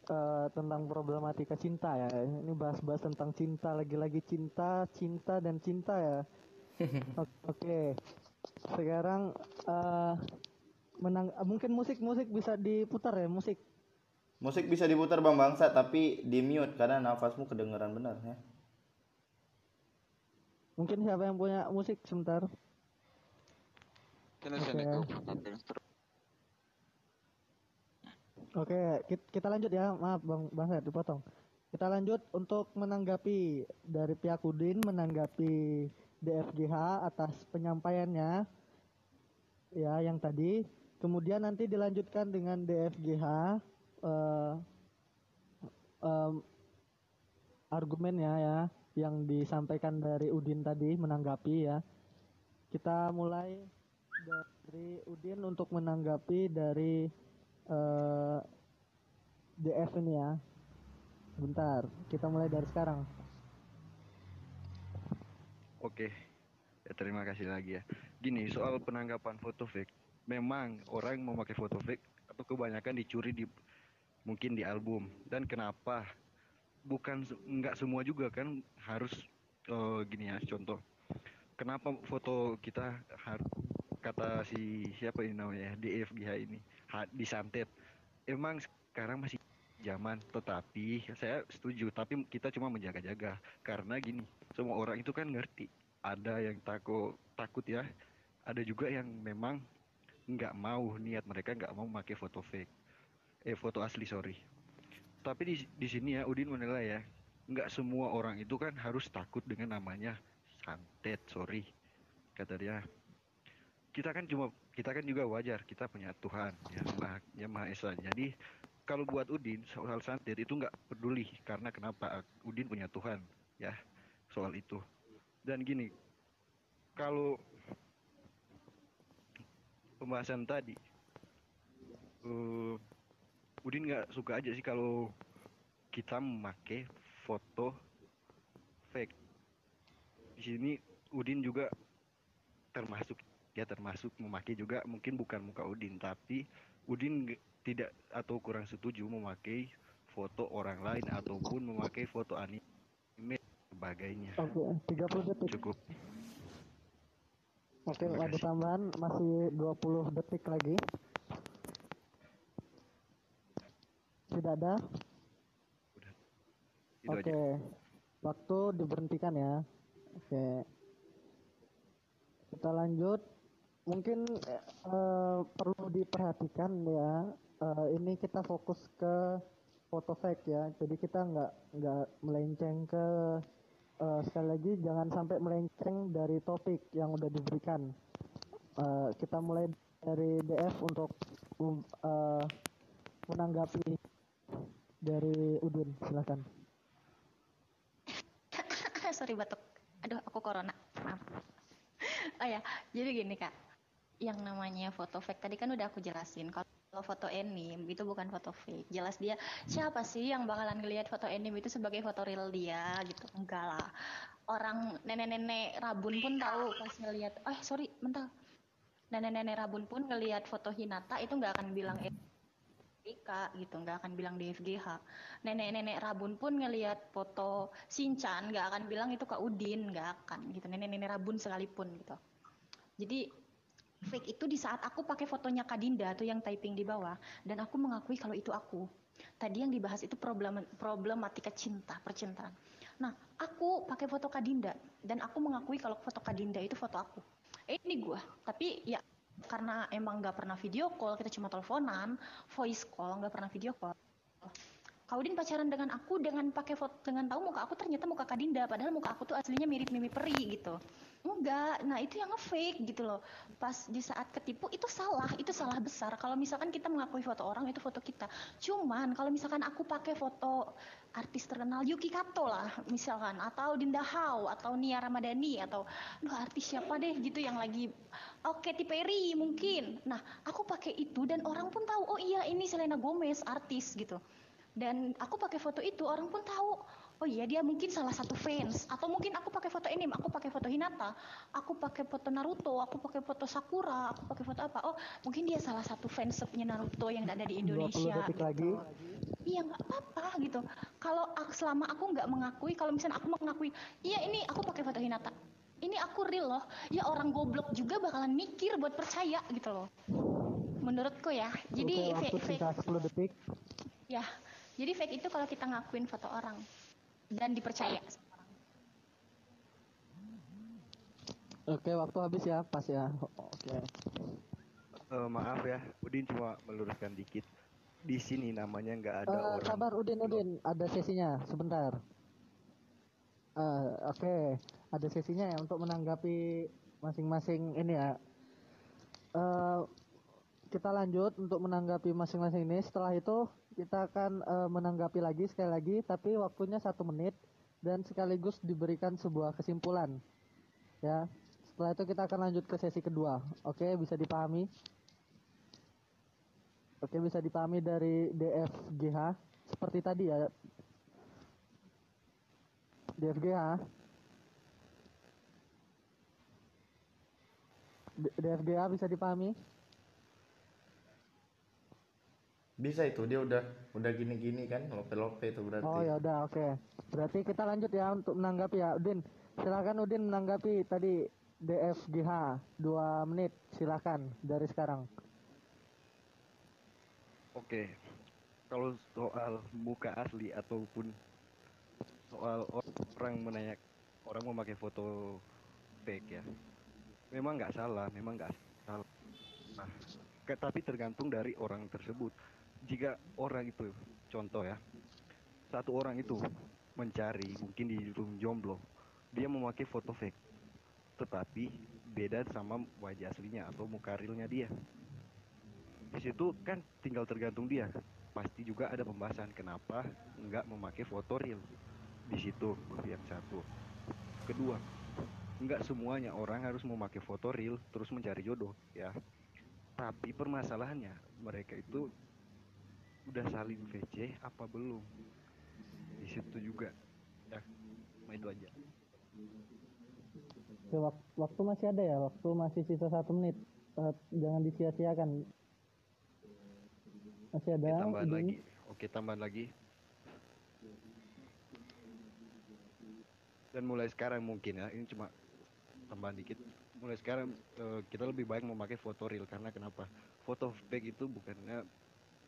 eh, tentang problematika cinta ya. Ini bahas-bahas tentang cinta lagi-lagi cinta, cinta dan cinta ya. Oke. Sekarang eh menang mungkin musik-musik bisa diputar ya, musik. Musik bisa diputar Bang Bangsa tapi di mute karena nafasmu kedengeran benar ya. Mungkin siapa yang punya musik sebentar? Sini Oke. kita lanjut ya. Maaf Bang Bang Said, dipotong. Kita lanjut untuk menanggapi dari pihak Udin menanggapi DFGH atas penyampaiannya ya yang tadi. Kemudian nanti dilanjutkan dengan DFGH eh, em, argumennya ya yang disampaikan dari Udin tadi menanggapi ya. Kita mulai dari Udin untuk menanggapi dari eh DF ini ya. Bentar, kita mulai dari sekarang. Oke, ya, terima kasih lagi ya. Gini, soal penanggapan foto fake, memang orang memakai foto fake atau kebanyakan dicuri di mungkin di album. Dan kenapa? Bukan nggak semua juga kan harus eh, gini ya, contoh. Kenapa foto kita harus kata si siapa ini namanya DFGH ini disantet? Emang sekarang masih zaman, tetapi saya setuju. Tapi kita cuma menjaga-jaga karena gini, semua orang itu kan ngerti. Ada yang takut takut ya, ada juga yang memang nggak mau niat mereka nggak mau pakai foto fake, eh foto asli sorry. Tapi di di sini ya Udin menilai ya, nggak semua orang itu kan harus takut dengan namanya santet sorry kata dia. Kita kan cuma kita kan juga wajar kita punya Tuhan yang maha yang maha esa. Jadi kalau buat Udin soal santet itu nggak peduli karena kenapa Udin punya Tuhan ya soal itu. Dan gini, kalau pembahasan tadi, eh, Udin nggak suka aja sih kalau kita memakai foto fake. Di sini Udin juga termasuk ya termasuk memakai juga mungkin bukan muka Udin tapi Udin tidak atau kurang setuju memakai foto orang lain ataupun memakai foto anime sebagainya. Oke, 30 detik. Cukup. Oke, Terima ada tambahan masih 20 detik lagi. Tidak ada? Oke. aja. Waktu diberhentikan ya. Oke. Kita lanjut. Mungkin eh, perlu diperhatikan ya. eh, ini kita fokus ke foto fake ya. Jadi kita nggak nggak melenceng ke eh, sekali lagi jangan sampai melenceng dari topik yang udah diberikan. Eh, kita mulai dari DF untuk eh, menanggapi dari Udin silakan sorry batuk aduh aku corona maaf oh ya jadi gini kak yang namanya foto fake tadi kan udah aku jelasin. Kalau foto anime itu bukan foto fake. Jelas dia siapa sih yang bakalan ngelihat foto anime itu sebagai foto real dia gitu? Enggak lah. Orang nenek-nenek rabun pun tahu pas ngelihat eh sorry mental nenek-nenek rabun pun ngelihat foto Hinata itu nggak akan bilang Ika gitu nggak akan bilang DFGH nenek-nenek rabun pun ngelihat foto Sinchan nggak akan bilang itu Kak Udin nggak akan gitu. Nenek-nenek rabun sekalipun gitu. Jadi fake itu di saat aku pakai fotonya Kak Dinda tuh yang typing di bawah. Dan aku mengakui kalau itu aku. Tadi yang dibahas itu problem problematika cinta percintaan. Nah aku pakai foto Kak Dinda. Dan aku mengakui kalau foto Kak Dinda itu foto aku. Eh, ini gua. Tapi ya karena emang nggak pernah video call kita cuma teleponan voice call nggak pernah video call Kaudin pacaran dengan aku dengan pakai foto dengan tahu muka aku ternyata muka Kadinda padahal muka aku tuh aslinya mirip Mimi Peri gitu. Enggak nah itu yang nge-fake gitu loh. Pas di saat ketipu itu salah itu salah besar. Kalau misalkan kita mengakui foto orang itu foto kita. Cuman kalau misalkan aku pakai foto artis terkenal Yuki Kato lah misalkan atau Dinda Hau atau Nia Ramadhani atau duh artis siapa deh? Gitu yang lagi oke Katy Perry mungkin. Nah aku pakai itu dan orang pun tahu oh iya ini Selena Gomez artis gitu dan aku pakai foto itu orang pun tahu oh iya dia mungkin salah satu fans. Atau mungkin aku pakai foto ini aku pakai foto Hinata aku pakai foto Naruto aku pakai foto Sakura aku pakai foto apa. Oh mungkin dia salah satu fans nya Naruto yang ada di 20 Indonesia gitu. lagi. Iya nggak apa-apa gitu. Kalau selama aku nggak mengakui kalau misalnya aku mengakui iya ini aku pakai foto Hinata ini aku real loh ya orang goblok juga bakalan mikir buat percaya gitu loh. Menurutku ya jadi Oke, waktu fake, fake sisa 10 detik. Ya jadi fake itu kalau kita ngakuin foto orang dan dipercaya. Oke waktu habis ya pas ya. Oke. Eh, maaf ya, Udin cuma meluruskan dikit. Di sini namanya nggak ada Eh, orang. sabar Udin Udin. Ada sesinya sebentar. Eh, oke. Ada sesinya ya untuk menanggapi masing-masing ini ya. Eh, kita lanjut untuk menanggapi masing-masing ini. Setelah itu kita akan eh, menanggapi lagi sekali lagi tapi waktunya satu menit dan sekaligus diberikan sebuah kesimpulan ya setelah itu kita akan lanjut ke sesi kedua oke bisa dipahami Oke bisa dipahami dari DFGH seperti tadi ya. DFGH. D- DFGH bisa dipahami? Bisa itu dia udah udah gini-gini kan lope-lope itu berarti. Oh ya udah oke. Berarti kita lanjut ya untuk menanggapi ya. Udin, silakan Udin menanggapi tadi DFGH dua menit silakan dari sekarang. Oke, kalau soal muka asli ataupun soal orang menanya orang memakai foto fake ya, memang nggak salah, memang nggak salah. Nah, tapi tergantung dari orang tersebut. Jika orang itu, contoh ya, satu orang itu mencari mungkin di room jomblo, dia memakai foto fake, tetapi beda sama wajah aslinya atau muka realnya dia. Di situ kan tinggal tergantung dia. Pasti juga ada pembahasan kenapa nggak memakai foto real. Di situ yang satu. Kedua nggak semuanya orang harus memakai foto real terus mencari jodoh ya. Tapi permasalahannya mereka itu udah saling VC apa belum? Di situ juga. Ya. Nah itu aja. Oke, wak- waktu masih ada ya, waktu masih sisa satu menit. Eh, jangan disia-siakan. Masih ada. Oke, tambahan lagi. Oke tambahan lagi. Dan mulai sekarang mungkin ya. Ini cuma tambahan dikit. Mulai sekarang eh, kita lebih baik memakai foto real. Karena kenapa? Foto fake itu bukannya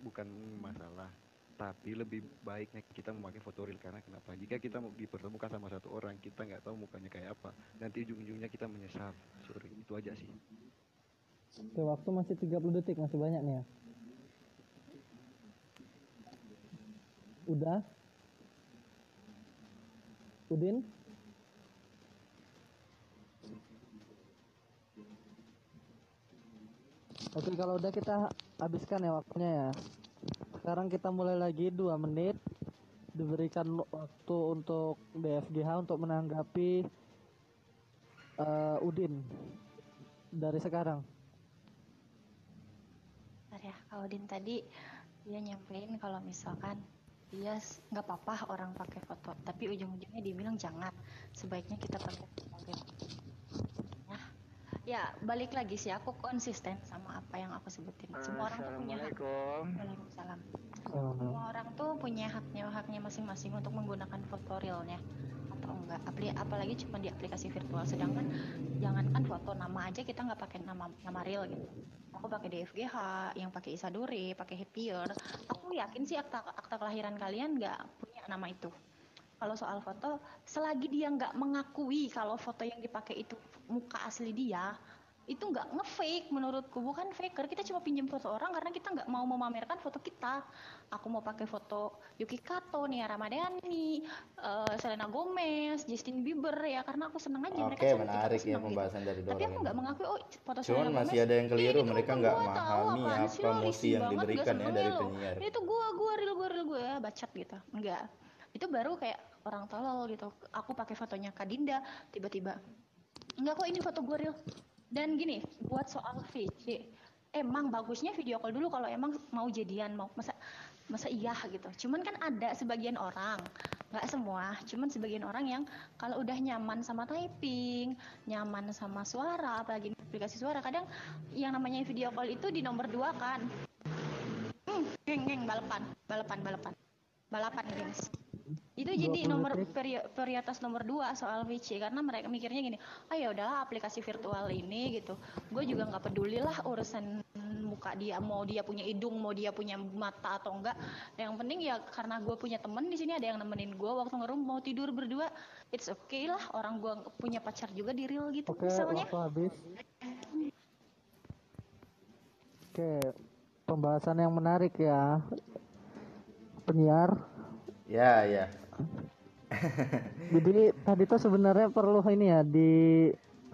bukan masalah tapi lebih baiknya kita memakai foto real karena kenapa jika kita mau dipertemukan sama satu orang kita nggak tahu mukanya kayak apa nanti ujung-ujungnya kita menyesal sorry itu aja sih Oke, waktu masih 30 detik, masih banyak nih ya. Udah? Udin? Oke, kalau udah kita habiskan ya waktunya ya. Sekarang kita mulai lagi dua menit. Diberikan waktu untuk DFGH untuk menanggapi eh, Udin dari sekarang. Bentar ya, kalau Din tadi dia nyampein kalau misalkan dia nggak apa-apa orang pakai foto, tapi ujung-ujungnya dia bilang jangan, sebaiknya kita pakai foto. Ya balik lagi sih aku konsisten sama apa yang aku sebutin. Semua orang tuh punya hak. Waalaikumsalam. Semua orang tuh punya haknya haknya masing-masing untuk menggunakan foto realnya atau enggak. Apli, apalagi cuma di aplikasi virtual. Sedangkan jangankan foto nama aja kita nggak pakai nama nama real gitu. Aku pakai DFGH, yang pakai Isadore, pakai Happier. Aku yakin sih akta akta kelahiran kalian nggak punya nama itu. Kalau soal foto, selagi dia nggak mengakui kalau foto yang dipakai itu muka asli dia, itu nggak nge-fake menurutku. Bukan faker kita cuma pinjam foto orang karena kita nggak mau memamerkan foto kita. Aku mau pakai foto Yuki Kato Nia Ramadhani eh, Selena Gomez Justin Bieber ya. Karena aku seneng aja mereka Oke, cantik, aku menarik ya gitu. pembahasan dari tapi aku nggak mengakui oh foto Cuman Selena masih Gomez. ada yang keliru, "Ih, itu mereka nggak memahami apa risih yang banget, diberikan ya dari penyiar. itu gua gua real gua real gua ya bacot gitu. Enggak itu baru kayak orang tolol gitu. Aku pakai fotonya Kadinda tiba-tiba enggak kok ini foto gue real. Dan gini buat soal VC emang bagusnya video call dulu kalau emang mau jadian mau masa masa iya gitu. Cuman kan ada sebagian orang nggak semua cuman sebagian orang yang kalau udah nyaman sama typing nyaman sama suara apalagi aplikasi suara kadang yang namanya video call itu di nomor dua kan. Hmm, geng geng balapan balapan balapan. Balapan gengs itu jadi 20 nomor peri- prioritas nomor dua soal VC karena mereka mikirnya gini ah ya udahlah aplikasi virtual ini gitu gue juga nggak peduli lah urusan muka dia mau dia punya hidung mau dia punya mata atau enggak yang penting ya karena gue punya temen di sini ada yang nemenin gue waktu ngerum mau tidur berdua it's okay lah orang gue punya pacar juga di real gitu Oke, misalnya waktu habis. Oke, pembahasan yang menarik ya. Penyiar. Ya, ya. Jadi tadi tuh sebenarnya perlu ini ya di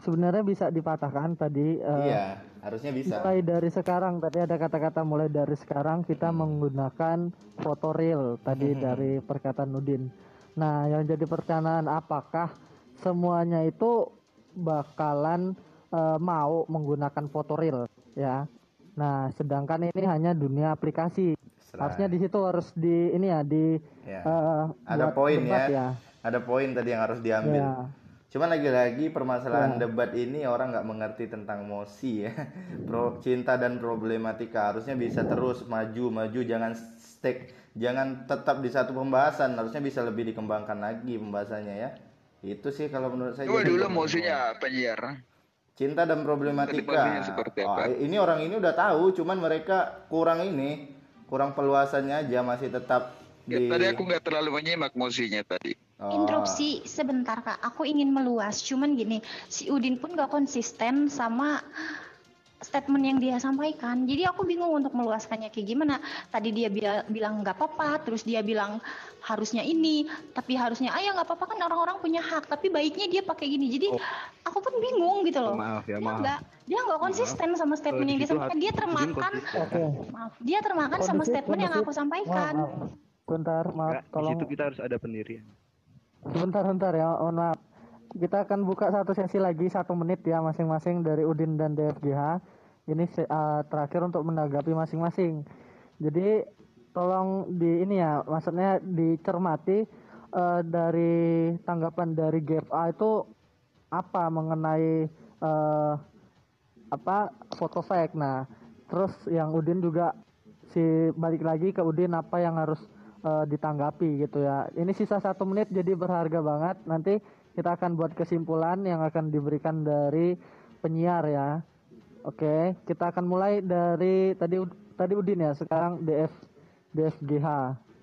sebenarnya bisa dipatahkan tadi. Iya, harusnya bisa. Mulai dari sekarang tadi ada kata-kata mulai dari sekarang kita menggunakan foto real tadi Hmm. dari perkataan Nudin. Nah, yang jadi pertanyaan apakah semuanya itu bakalan eh, mau menggunakan foto real ya. Nah, sedangkan ini hanya dunia aplikasi. Harusnya di situ harus di ini ya di Ya. eh, Ada poin debat ya. Ada poin tadi yang harus diambil. Ya. Cuman lagi-lagi permasalahan Ya. debat ini orang nggak mengerti tentang mosi ya. Pro cinta dan problematika harusnya bisa terus maju maju jangan stick jangan tetap di satu pembahasan harusnya bisa lebih dikembangkan lagi pembahasannya ya. Itu sih kalau menurut saya. Coba dulu poin. mausinya apa Nyiar? Cinta dan problematika. Oh, apa? ini orang ini udah tahu, cuman mereka kurang ini, kurang peluasannya aja masih tetap Ya, di. tadi aku nggak terlalu menyimak mausinya tadi. Oh. Interupsi sebentar kak, aku ingin meluas. Cuman gini, si Udin pun gak konsisten sama statement yang dia sampaikan. Jadi aku bingung untuk meluaskannya kayak gimana. Tadi dia bila- bilang nggak apa-apa, terus dia bilang harusnya ini, tapi harusnya ah ya nggak apa-apa kan orang-orang punya hak. Tapi baiknya dia pakai gini. Jadi aku pun bingung gitu loh. Maaf ya, dia maaf. nggak dia nggak konsisten sama statement yang di dia sampaikan. Dia termakan, Oke. maaf, dia termakan sama Kondusif, statement yang kondusif. aku sampaikan. Maaf, maaf. Bentar, maaf, Enggak, di tolong situ kita harus ada pendirian. Sebentar, bentar ya, mohon maaf. Kita akan buka satu sesi lagi satu menit ya masing-masing dari Udin dan DFGH. Ini eh, terakhir untuk menanggapi masing-masing. Jadi tolong di ini ya, maksudnya dicermati eh, dari tanggapan dari GFA itu apa mengenai eh, apa foto fake. Nah, terus yang Udin juga si balik lagi ke Udin apa yang harus eh, ditanggapi gitu ya. Ini sisa satu menit jadi berharga banget. Nanti kita akan buat kesimpulan yang akan diberikan dari penyiar ya. Oke, kita akan mulai dari tadi tadi Udin ya. Sekarang DF DFGH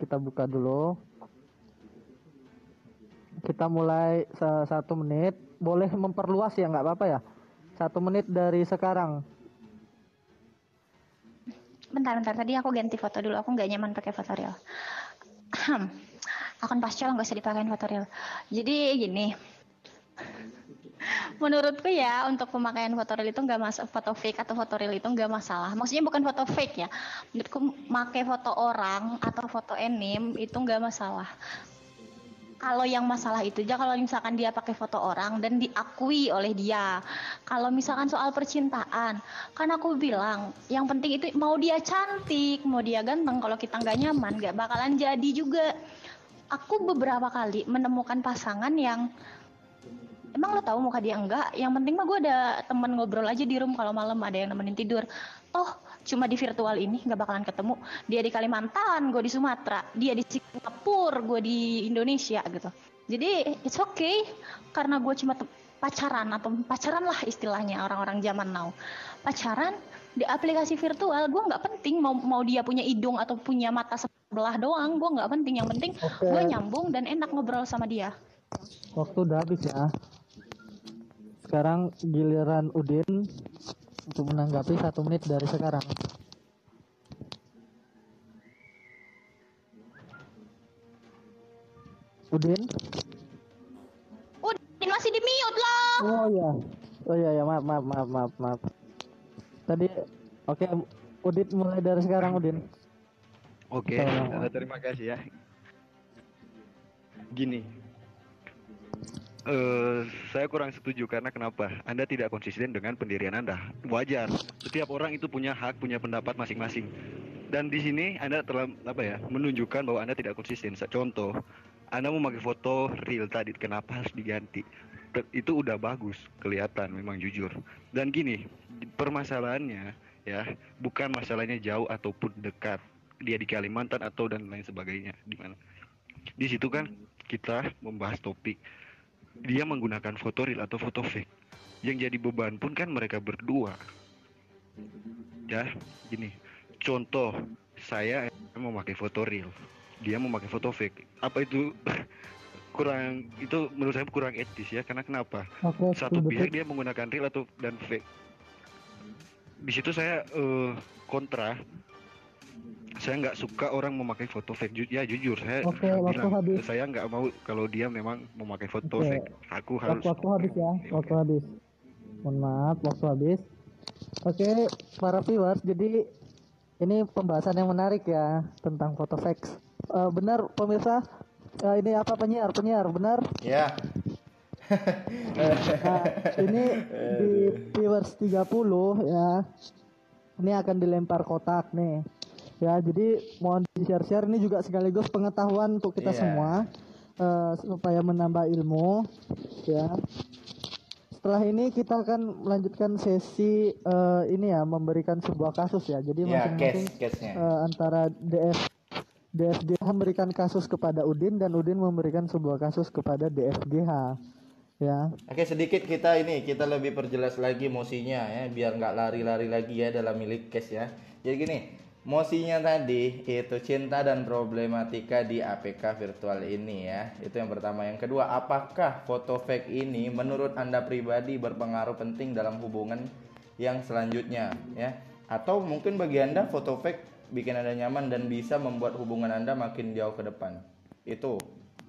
kita buka dulu. Kita mulai sa- satu menit. Boleh memperluas ya nggak apa-apa ya. Satu menit dari sekarang. Bentar, bentar. Tadi aku ganti foto dulu. Aku nggak nyaman pakai foto real. Akun pascal nggak usah dipakai foto real. Jadi gini. menurutku ya untuk pemakaian foto real itu nggak mas foto fake atau foto real itu nggak masalah maksudnya bukan foto fake ya menurutku pakai foto orang atau foto anime itu nggak masalah kalau yang masalah itu aja kalau misalkan dia pakai foto orang dan diakui oleh dia kalau misalkan soal percintaan kan aku bilang yang penting itu mau dia cantik mau dia ganteng kalau kita nggak nyaman nggak bakalan jadi juga aku beberapa kali menemukan pasangan yang emang lo tahu muka dia? Enggak. Yang penting mah gue ada temen ngobrol aja di room kalau malam ada yang nemenin tidur. Toh cuma di virtual ini nggak bakalan ketemu. Dia di Kalimantan gue di Sumatera. Dia di Singapura gue di Indonesia gitu. Jadi it's okay. Karena gue cuma pacaran atau pacaran lah istilahnya orang-orang zaman now. Pacaran di aplikasi virtual gue nggak penting mau mau dia punya hidung atau punya mata sebelah doang gue nggak penting yang penting Oke. gue nyambung dan enak ngobrol sama dia Waktu udah habis ya. Sekarang giliran Udin untuk menanggapi satu menit dari sekarang. Udin? Udin masih di mute loh Oh iya. Oh iya ya maaf maaf maaf maaf maaf. Tadi oke Udin mulai dari sekarang Udin. Oke, Tolong. eh, terima kasih ya. Gini, eh saya kurang setuju karena kenapa? Anda tidak konsisten dengan pendirian Anda. Wajar, setiap orang itu punya hak, punya pendapat masing-masing. Dan di sini Anda telah apa ya, menunjukkan bahwa Anda tidak konsisten. Contoh, Anda mau pakai foto real tadi, kenapa harus diganti? Itu udah bagus, kelihatan memang jujur. Dan gini, permasalahannya ya, bukan masalahnya jauh ataupun dekat. Dia di Kalimantan atau dan lain sebagainya di mana. Di situ kan kita membahas topik dia menggunakan foto real atau foto fake. Yang jadi beban pun kan mereka berdua. Ya gini contoh saya memakai foto real. Dia memakai foto fake. Apa itu kurang itu menurut saya kurang etis ya karena kenapa Oke, satu 10 pihak detik. dia menggunakan real atau dan fake di situ saya eh, kontra saya nggak suka orang memakai foto fake Ju- ya jujur saya Oke, waktu bilang habis. saya nggak mau kalau dia memang memakai foto Oke. fake aku harus Waktu, waktu habis ya, waktu habis. Mohon maaf, waktu habis. Oke, para viewers, jadi ini pembahasan yang menarik ya tentang foto fake. Eh, benar pemirsa, Eh, ini apa penyiar? Penyiar, benar? Ya. Nah, ini di viewers 30 ya. Ini akan dilempar kotak nih. Ya, jadi mohon di share-share ini juga sekaligus pengetahuan untuk kita Iya. semua eh, supaya menambah ilmu ya. Setelah ini kita akan melanjutkan sesi eh, ini ya memberikan sebuah kasus ya. Jadi Ya, masing-masing case, case-nya. eh, antara DF DFGH memberikan kasus kepada Udin dan Udin memberikan sebuah kasus kepada DFGH ya. Oke sedikit kita ini kita lebih perjelas lagi mosinya ya biar nggak lari-lari lagi ya dalam milik case ya. Jadi gini, mosinya tadi itu cinta dan problematika di APK virtual ini ya. Itu yang pertama. Yang kedua, apakah foto fake ini menurut Anda pribadi berpengaruh penting dalam hubungan yang selanjutnya ya? Atau mungkin bagi Anda foto fake bikin Anda nyaman dan bisa membuat hubungan Anda makin jauh ke depan. Itu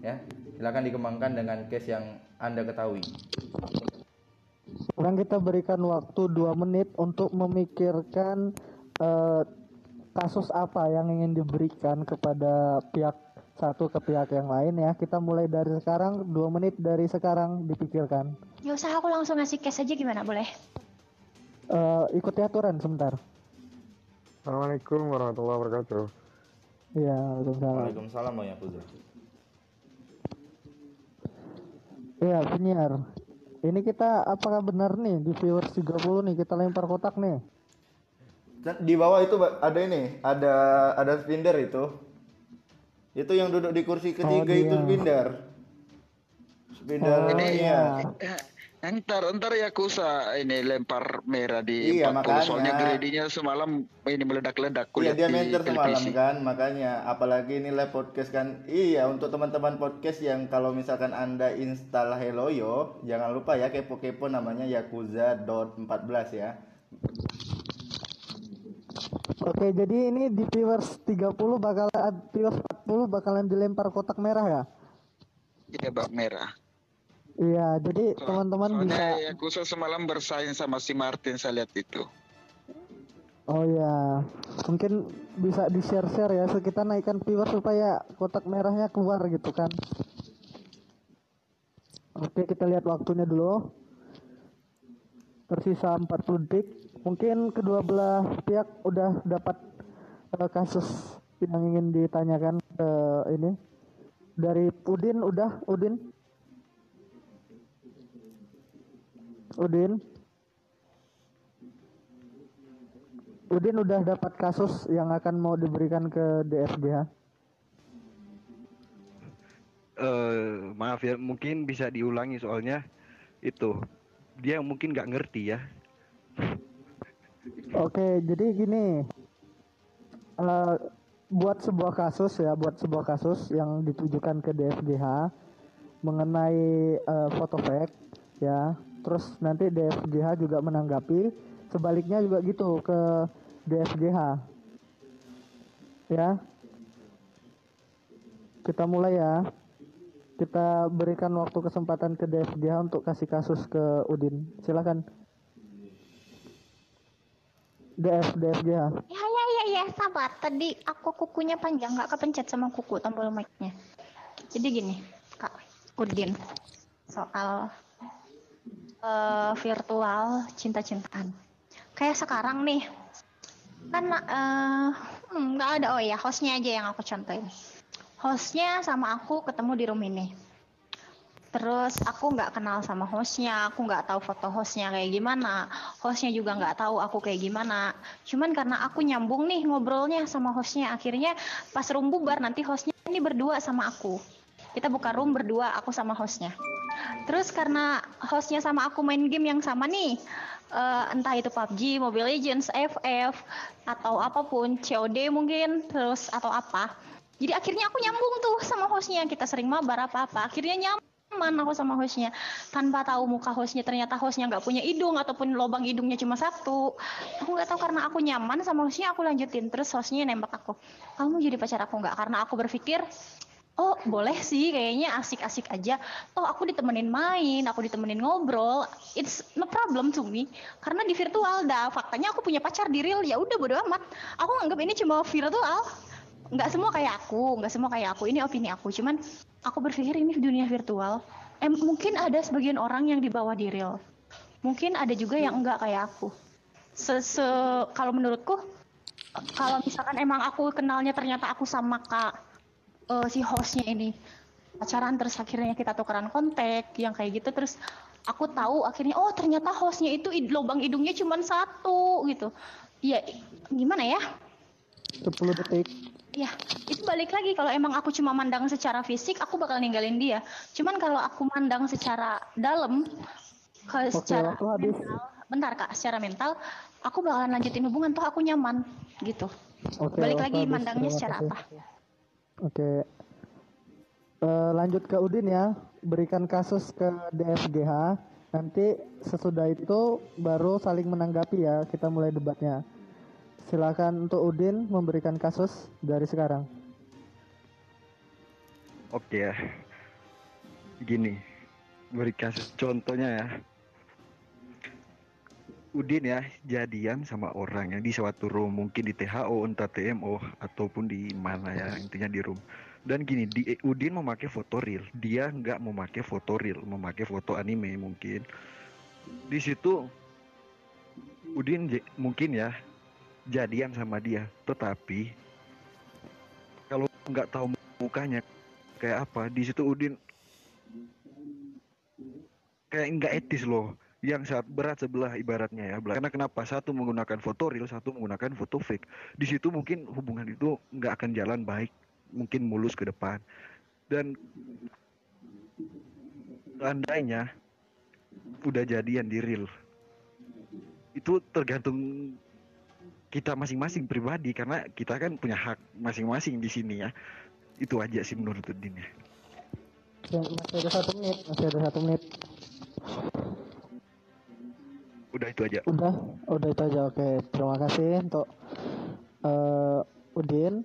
ya. Silakan dikembangkan dengan case yang Anda ketahui. Sekarang kita berikan waktu dua menit untuk memikirkan eh, kasus apa yang ingin diberikan kepada pihak satu ke pihak yang lain ya. Kita mulai dari sekarang, dua menit dari sekarang dipikirkan. ya usah aku langsung ngasih cash aja gimana boleh Eh, ikuti aturan sebentar. Assalamualaikum warahmatullahi wabarakatuh. Iya, Waalaikumsalam. Waalaikumsalam ya Puzo. Iya, penyiar. Ini kita apakah benar nih di viewers 30 nih kita lempar kotak nih? Dan Di bawah itu ada ini, ada ada spinner itu. Itu yang duduk di kursi ketiga itu dia. spinner. Spinner Oh, Ini iya. Ntar ntar ya kusa ini lempar merah di Iya, 40 makanya. soalnya gradinya semalam ini meledak-ledak Iya kulihat dia di mentor semalam televisi. kan, makanya apalagi ini live podcast kan. Iya untuk teman-teman podcast yang kalau misalkan anda install Helloyo, jangan lupa ya kepo-kepo namanya yakuza.14 ya. Oke, jadi ini di viewers 30 bakalan viewers 40 bakalan dilempar kotak merah ya? Iya bak merah. Iya, jadi teman-teman bisa Soalnya Yakuza semalam bersaing sama si Martin saya lihat itu. Oh ya, mungkin bisa di share-share ya, so kita naikkan viewer supaya kotak merahnya keluar gitu kan. Oke, kita lihat waktunya dulu. Tersisa 40 detik. Mungkin kedua belah pihak udah dapat eh, kasus yang ingin ditanyakan ke ini. Dari Udin udah, Udin. Udin. Udin udah dapat kasus yang akan mau diberikan ke DFGH. eh maaf ya, mungkin bisa diulangi soalnya itu dia mungkin nggak ngerti ya. Oke, jadi gini, Eh, buat sebuah kasus ya, buat sebuah kasus yang ditujukan ke DFGH mengenai eh, foto fake ya, terus nanti DFGH juga menanggapi, sebaliknya juga gitu ke DFGH, ya. Kita mulai ya. Kita berikan waktu kesempatan ke DFGH untuk kasih kasus ke Udin. Silakan. DF DFGH. Ya ya ya ya sabar. Tadi aku kukunya panjang nggak kepencet sama kuku tombol mic-nya. Jadi gini, Kak Udin, soal eh, virtual cinta-cintaan. Kayak sekarang nih, kan hmm, nggak ada oh ya hostnya aja yang aku contohin. Hostnya sama aku ketemu di room ini. Terus aku nggak kenal sama hostnya, aku nggak tahu foto hostnya kayak gimana, hostnya juga nggak tahu aku kayak gimana. Cuman karena aku nyambung nih ngobrolnya sama hostnya, akhirnya pas room bubar nanti hostnya ini berdua sama aku. Kita buka room berdua, aku sama hostnya. Terus karena hostnya sama aku main game yang sama nih, eh, entah itu PUBG, Mobile Legends, FF, atau apa pun, COD mungkin, terus atau apa. Jadi akhirnya aku nyambung tuh sama hostnya, kita sering mabar apa-apa, akhirnya nyaman aku sama hostnya. Tanpa tahu muka hostnya, ternyata hostnya nggak punya hidung ataupun lubang hidungnya cuma satu. Aku nggak tahu karena aku nyaman sama hostnya, aku lanjutin. Terus hostnya nembak aku, kamu jadi pacar aku nggak? Karena aku berpikir, oh boleh sih kayaknya asik-asik aja. Oh aku ditemenin main aku ditemenin ngobrol. It's no problem to me. Karena di virtual dah. Faktanya aku punya pacar di real. Ya udah bodo amat. Aku nganggap ini cuma virtual. Nggak semua kayak aku nggak semua kayak aku. Ini opini aku. Cuman aku berpikir ini dunia virtual. Em mungkin ada sebagian orang yang dibawa di real. Mungkin ada juga yang enggak kayak aku. Se, se- kalau menurutku kalau misalkan emang aku kenalnya ternyata aku sama kak eh, si hostnya ini pacaran terus akhirnya kita tukeran kontak yang kayak gitu. Terus aku tahu akhirnya oh ternyata hostnya itu id- lubang hidungnya cuma satu gitu. Ya gimana ya? 10 detik. ya itu balik lagi. Kalau emang aku cuma mandang secara fisik aku bakal ninggalin dia. Cuman kalau aku mandang secara dalam ke Oke, secara mental bentar kak secara mental aku bakalan lanjutin hubungan toh aku nyaman gitu. Oke, balik lagi habis. mandangnya secara apa Oke. Eh, lanjut ke Udin ya. Berikan kasus ke DFGH. Nanti sesudah itu baru saling menanggapi ya. Kita mulai debatnya. Silakan untuk Udin memberikan kasus dari sekarang. Oke ya. Gini, beri kasus contohnya ya. Udin ya jadian sama orang yang di suatu room mungkin di THO entah TMO ataupun di mana ya intinya di room. Dan gini di Udin memakai foto real dia nggak memakai foto real memakai foto anime mungkin. Di situ Udin mungkin ya jadian sama dia. Tetapi kalau nggak tahu mukanya kayak apa di situ Udin kayak nggak etis loh yang saat berat sebelah ibaratnya ya karena kenapa? Satu menggunakan foto real satu menggunakan foto fake. Di situ mungkin hubungan itu nggak akan jalan baik mungkin mulus ke depan. Dan seandainya udah jadian di real itu tergantung kita masing-masing pribadi karena kita kan punya hak masing-masing di sini ya. Itu aja sih menurut Udin ya. Masih ada satu menit. Masih ada satu menit. Udah itu aja Udah, udah itu aja. Oke, terima kasih untuk eh, Udin.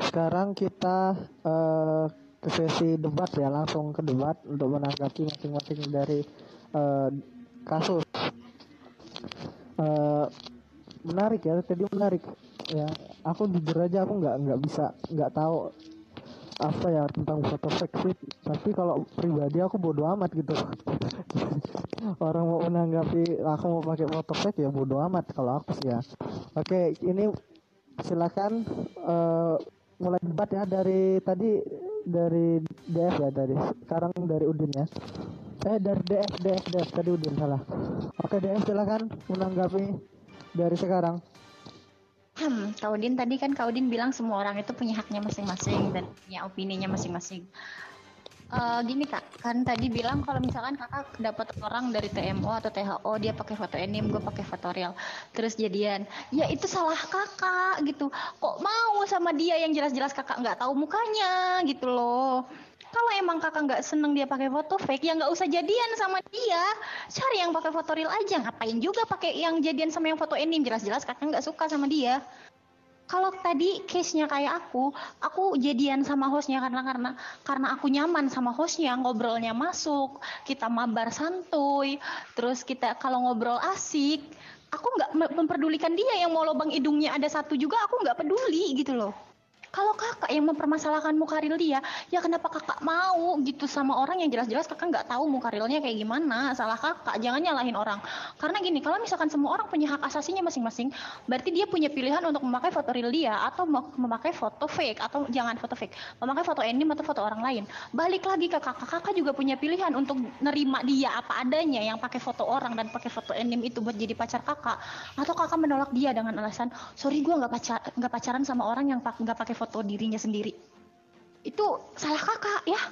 Sekarang kita eh, ke sesi debat ya langsung ke debat untuk menanggapi masing-masing dari eh, kasus Eh, menarik ya tadi menarik ya aku jujur aja aku nggak nggak bisa nggak tahu apa ya tentang foto sih. Tapi kalau pribadi aku bodoh amat gitu. Orang mau menanggapi aku mau pakai foto fake ya bodoh amat kalau aku sih ya. Oke ini silakan eh, mulai debat ya dari tadi dari DF ya dari sekarang dari Udin ya. Eh dari DF DF DF tadi Udin salah. Oke DF silakan menanggapi dari sekarang Hmm, Kak Udin tadi kan Kak Udin bilang semua orang itu punya haknya masing-masing dan punya opininya masing-masing. Eh, gini kak, kan tadi bilang kalau misalkan kakak dapat orang dari TMO atau THO dia pakai foto anim, gue pakai foto real, terus jadian, ya itu salah kakak gitu. Kok mau sama dia yang jelas-jelas kakak nggak tahu mukanya gitu loh. Kalau emang kakak nggak seneng dia pakai foto fake, ya nggak usah jadian sama dia. Cari yang pakai foto real aja. Ngapain juga pakai yang jadian sama yang foto anim? Jelas-jelas kakak nggak suka sama dia kalau tadi case-nya kayak aku, aku jadian sama hostnya karena karena karena aku nyaman sama hostnya, ngobrolnya masuk, kita mabar santuy, terus kita kalau ngobrol asik, aku nggak me- memperdulikan dia yang mau lubang hidungnya ada satu juga aku nggak peduli gitu loh. Kalau kakak yang mempermasalahkan muka real dia, ya kenapa kakak mau gitu sama orang yang jelas-jelas kakak nggak tahu muka realnya kayak gimana? Salah kakak, jangan nyalahin orang. Karena gini, kalau misalkan semua orang punya hak asasinya masing-masing, berarti dia punya pilihan untuk memakai foto real dia atau memakai foto fake atau jangan foto fake, memakai foto anime atau foto orang lain. Balik lagi ke kakak, kakak juga punya pilihan untuk nerima dia apa adanya yang pakai foto orang dan pakai foto anime itu buat jadi pacar kakak, atau kakak menolak dia dengan alasan, sorry gue nggak pacar nggak pacaran sama orang yang nggak pakai foto dirinya sendiri. Itu salah kakak ya.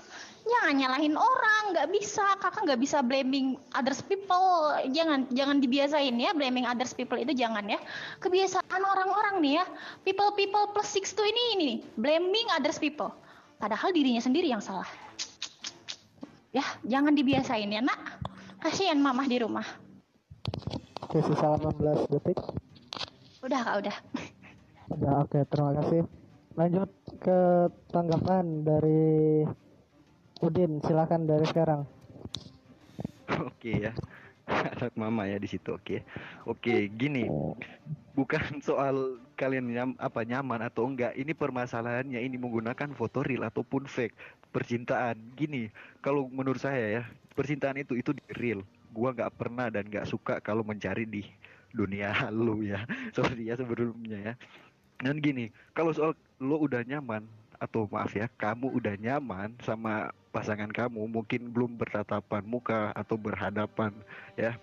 Jangan nyalahin orang, nggak bisa. Kakak nggak bisa blaming others people. Jangan jangan dibiasain ya blaming others people itu jangan ya. Kebiasaan orang-orang nih ya. People people plus six tuh ini ini nih, blaming others people. Padahal dirinya sendiri yang salah. Ya, jangan dibiasain ya, Nak. Kasihan mamah di rumah. oke sisa 18 detik Udah, Kak, udah. Udah oke terima kasih. Lanjut ke tanggapan dari Udin silakan dari sekarang. Oke ya. Anak mama ya di situ. Oke. Oke, gini. Bukan soal kalian nyam, apa nyaman atau enggak. Ini permasalahannya ini menggunakan foto real ataupun fake percintaan. Gini, kalau menurut saya ya, percintaan itu itu real. Gua nggak pernah dan nggak suka kalau mencari di dunia halu ya. Seperti ya sebelumnya ya. Dan gini, kalau soal lo udah nyaman atau maaf ya, kamu udah nyaman sama pasangan kamu, mungkin belum bertatapan muka atau berhadapan ya.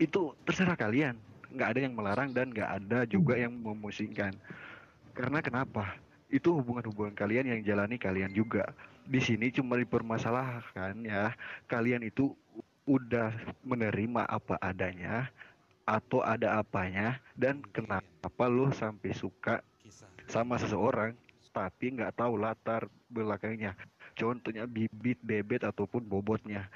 Itu terserah kalian. Nggak ada yang melarang dan nggak ada juga yang memusingkan. Karena kenapa? Itu hubungan-hubungan kalian yang jalani kalian juga. Di sini cuma dipermasalahkan ya, kalian itu udah menerima apa adanya atau ada apanya dan kenapa lo sampai suka sama seseorang tapi nggak tahu latar belakangnya. Contohnya bibit bebet ataupun bobotnya.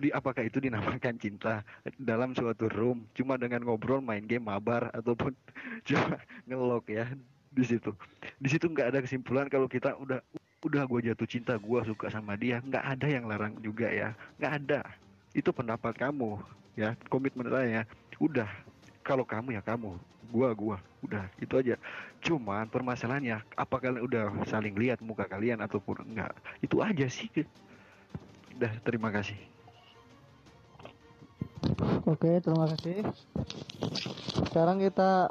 Di apakah itu dinamakan cinta dalam suatu room? Cuma dengan ngobrol main game mabar ataupun cuma ngelok ya di situ. Di situ nggak ada kesimpulan kalau kita udah udah gue jatuh cinta gue suka sama dia. Nggak ada yang larang juga ya. Nggak ada. Itu pendapat kamu ya. Komitmen saya udah kalau kamu ya kamu gua gua. Udah itu aja. Cuman permasalahannya apa kalian udah saling lihat muka kalian ataupun enggak? Itu aja sih. Udah terima kasih. Oke terima kasih. Sekarang kita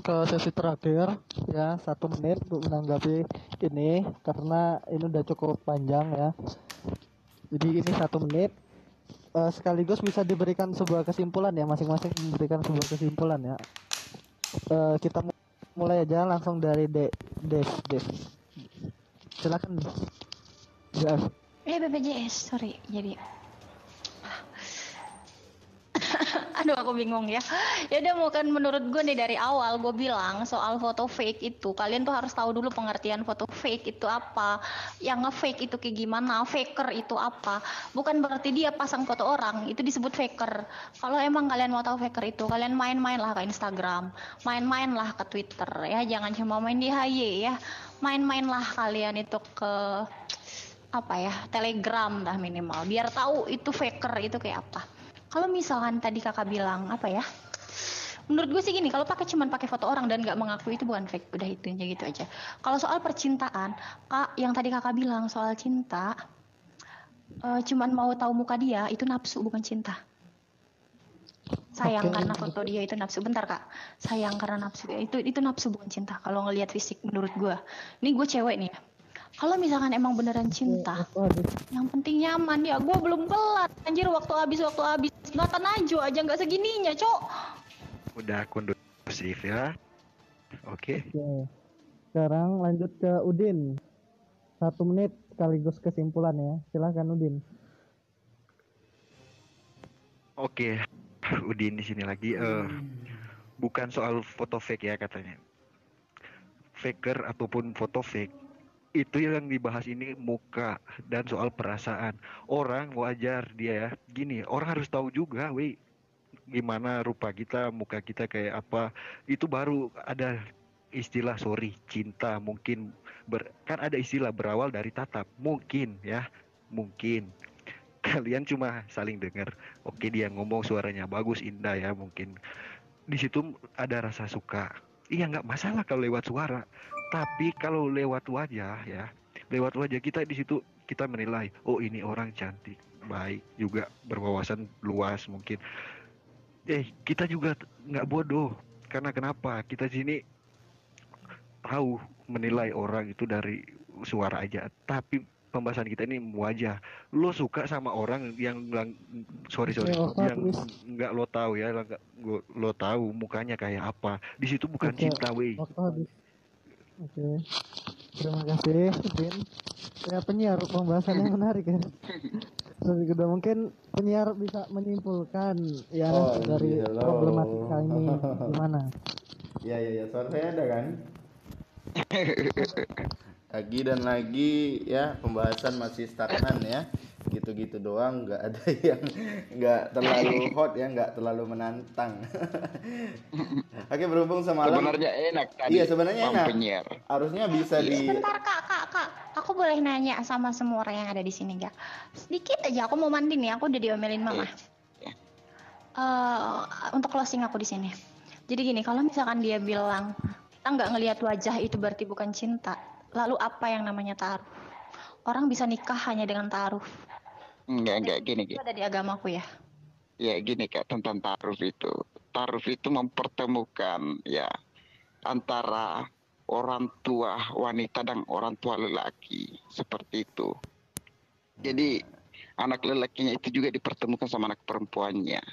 ke sesi terakhir ya. Satu menit untuk menanggapi ini karena ini udah cukup panjang ya. Jadi ini satu menit. Eh, sekaligus bisa diberikan sebuah kesimpulan ya. Masing-masing memberikan sebuah kesimpulan ya. Eh, kita mu- mulai aja langsung dari De Dev Dev. Silakan. Dev. Eh BPJS, sorry. Jadi Aduh aku bingung ya. Ya udah bukan menurut gue nih dari awal gue bilang soal foto fake itu kalian tuh harus tahu dulu pengertian foto fake itu apa. Yang nge-fake itu kayak gimana, faker itu apa. Bukan berarti dia pasang foto orang, itu disebut faker. Kalau emang kalian mau tahu faker itu, kalian main-main lah ke Instagram, main-main lah ke Twitter ya, jangan cuma main di HY ya. Main-main lah kalian itu ke apa ya telegram dah minimal biar tahu itu faker itu kayak apa kalau misalkan tadi kakak bilang apa ya menurut gue sih gini kalau pakai cuman pakai foto orang dan nggak mengakui itu bukan fake udah itu aja gitu aja. Kalau soal percintaan kak yang tadi kakak bilang soal cinta eh, cuman mau tahu muka dia itu nafsu bukan cinta. Sayang karena foto dia itu nafsu. Bentar kak. Sayang karena nafsu itu itu nafsu bukan cinta kalau ngelihat fisik menurut gue. Ini gue cewek nih kalau misalkan emang beneran cinta yang penting nyaman ya gue belum kelar anjir waktu habis waktu habis mata najwa aja nggak segininya cok Udah kondusif ya. Oke. Oke. Sekarang lanjut ke Udin. Satu menit sekaligus kesimpulan ya. Silahkan Udin. Oke. Udin di sini lagi. eh bukan soal foto fake ya katanya. Faker ataupun foto fake itu yang dibahas ini muka dan soal perasaan. Orang wajar dia ya. Gini orang harus tahu juga weh gimana rupa kita muka kita kayak apa. Itu baru ada istilah sorry cinta mungkin ber, kan ada istilah berawal dari tatap. Mungkin ya mungkin. Kalian cuma saling dengar. Oke dia ngomong suaranya bagus indah ya mungkin. Di situ ada rasa suka. Iya nggak masalah kalau lewat suara tapi kalau lewat wajah ya lewat wajah kita di situ kita menilai oh ini orang cantik baik juga berwawasan luas mungkin. Eh kita juga nggak bodoh. Karena kenapa? Kita sini tahu menilai orang itu dari suara aja. Tapi pembahasan kita ini wajah. Lo suka sama orang yang bilang sorry sorry Ya, yang nggak lo tahu ya nggak lo, lo tahu mukanya kayak apa. Di situ bukan Oke, cinta weh Oke. Terima kasih, Udin. Ya penyiar pembahasan yang menarik ya. Terus juga mungkin penyiar bisa menyimpulkan ya Oh, dari iya, problematika loh. ini gimana? Ya ya ya, suara saya ada kan? Lagi dan lagi ya pembahasan masih stagnan ya. Gitu-gitu doang, nggak ada yang nggak terlalu hot ya, nggak terlalu menantang. Oke, berhubung semalam Sebenarnya enak tadi. Iya, sebenarnya enak. penyiar. Harusnya bisa di Bentar kak, kak, kak. Aku boleh nanya sama semua orang yang ada di sini gak? Sedikit aja, aku mau mandi nih. Aku udah diomelin mama. Eh, untuk closing aku di sini. Jadi gini, kalau misalkan dia bilang kita nggak ngelihat wajah itu berarti bukan cinta. Lalu apa yang namanya taruh? Orang bisa nikah hanya dengan taruh. Enggak, enggak gini, Itu gini. ada di agamaku ya. Ya gini kak tentang taruf itu. Taruf itu mempertemukan ya antara orang tua wanita dan orang tua lelaki seperti itu. Jadi anak lelakinya itu juga dipertemukan sama anak perempuannya.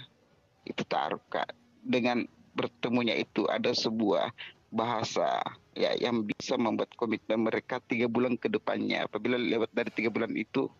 Itu taruh kak. Dengan bertemunya itu ada sebuah bahasa ya yang bisa membuat komitmen mereka tiga bulan ke depannya. Apabila lewat dari tiga bulan itu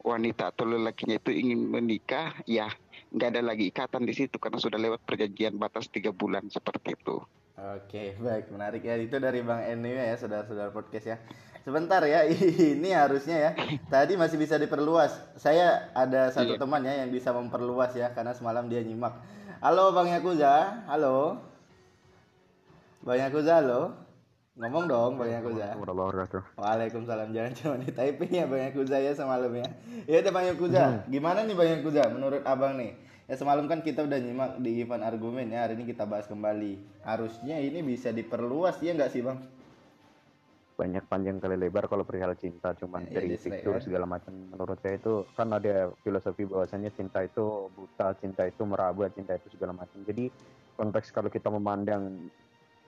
wanita atau lelakinya itu ingin menikah, ya nggak ada lagi ikatan di situ karena sudah lewat perjanjian batas tiga bulan seperti itu. Oke, baik, menarik ya. Itu dari Bang Eni ya, saudara-saudara podcast ya. Sebentar ya, ini harusnya ya. Tadi masih bisa diperluas. Saya ada satu Iya. teman ya yang bisa memperluas ya, karena semalam dia nyimak. Halo Bang Yakuza, halo. Bang Yakuza, halo. Ngomong dong Bang Yakuza. Waalaikumsalam, jangan cuma di typing ya Bang Yakuza ya semalam ya. Ya Bang Yakuza, gimana nih Bang Yakuza menurut Abang nih? Ya semalam kan kita udah nyimak di event argumen ya, hari ini kita bahas kembali. Harusnya ini bisa diperluas ya nggak sih Bang? Banyak panjang kali lebar kalau perihal cinta, cuman Iya, dari fitur ya. segala macam. Menurut saya itu kan ada filosofi bahwasanya cinta itu buta, cinta itu meraba, cinta itu segala macam. Jadi konteks kalau kita memandang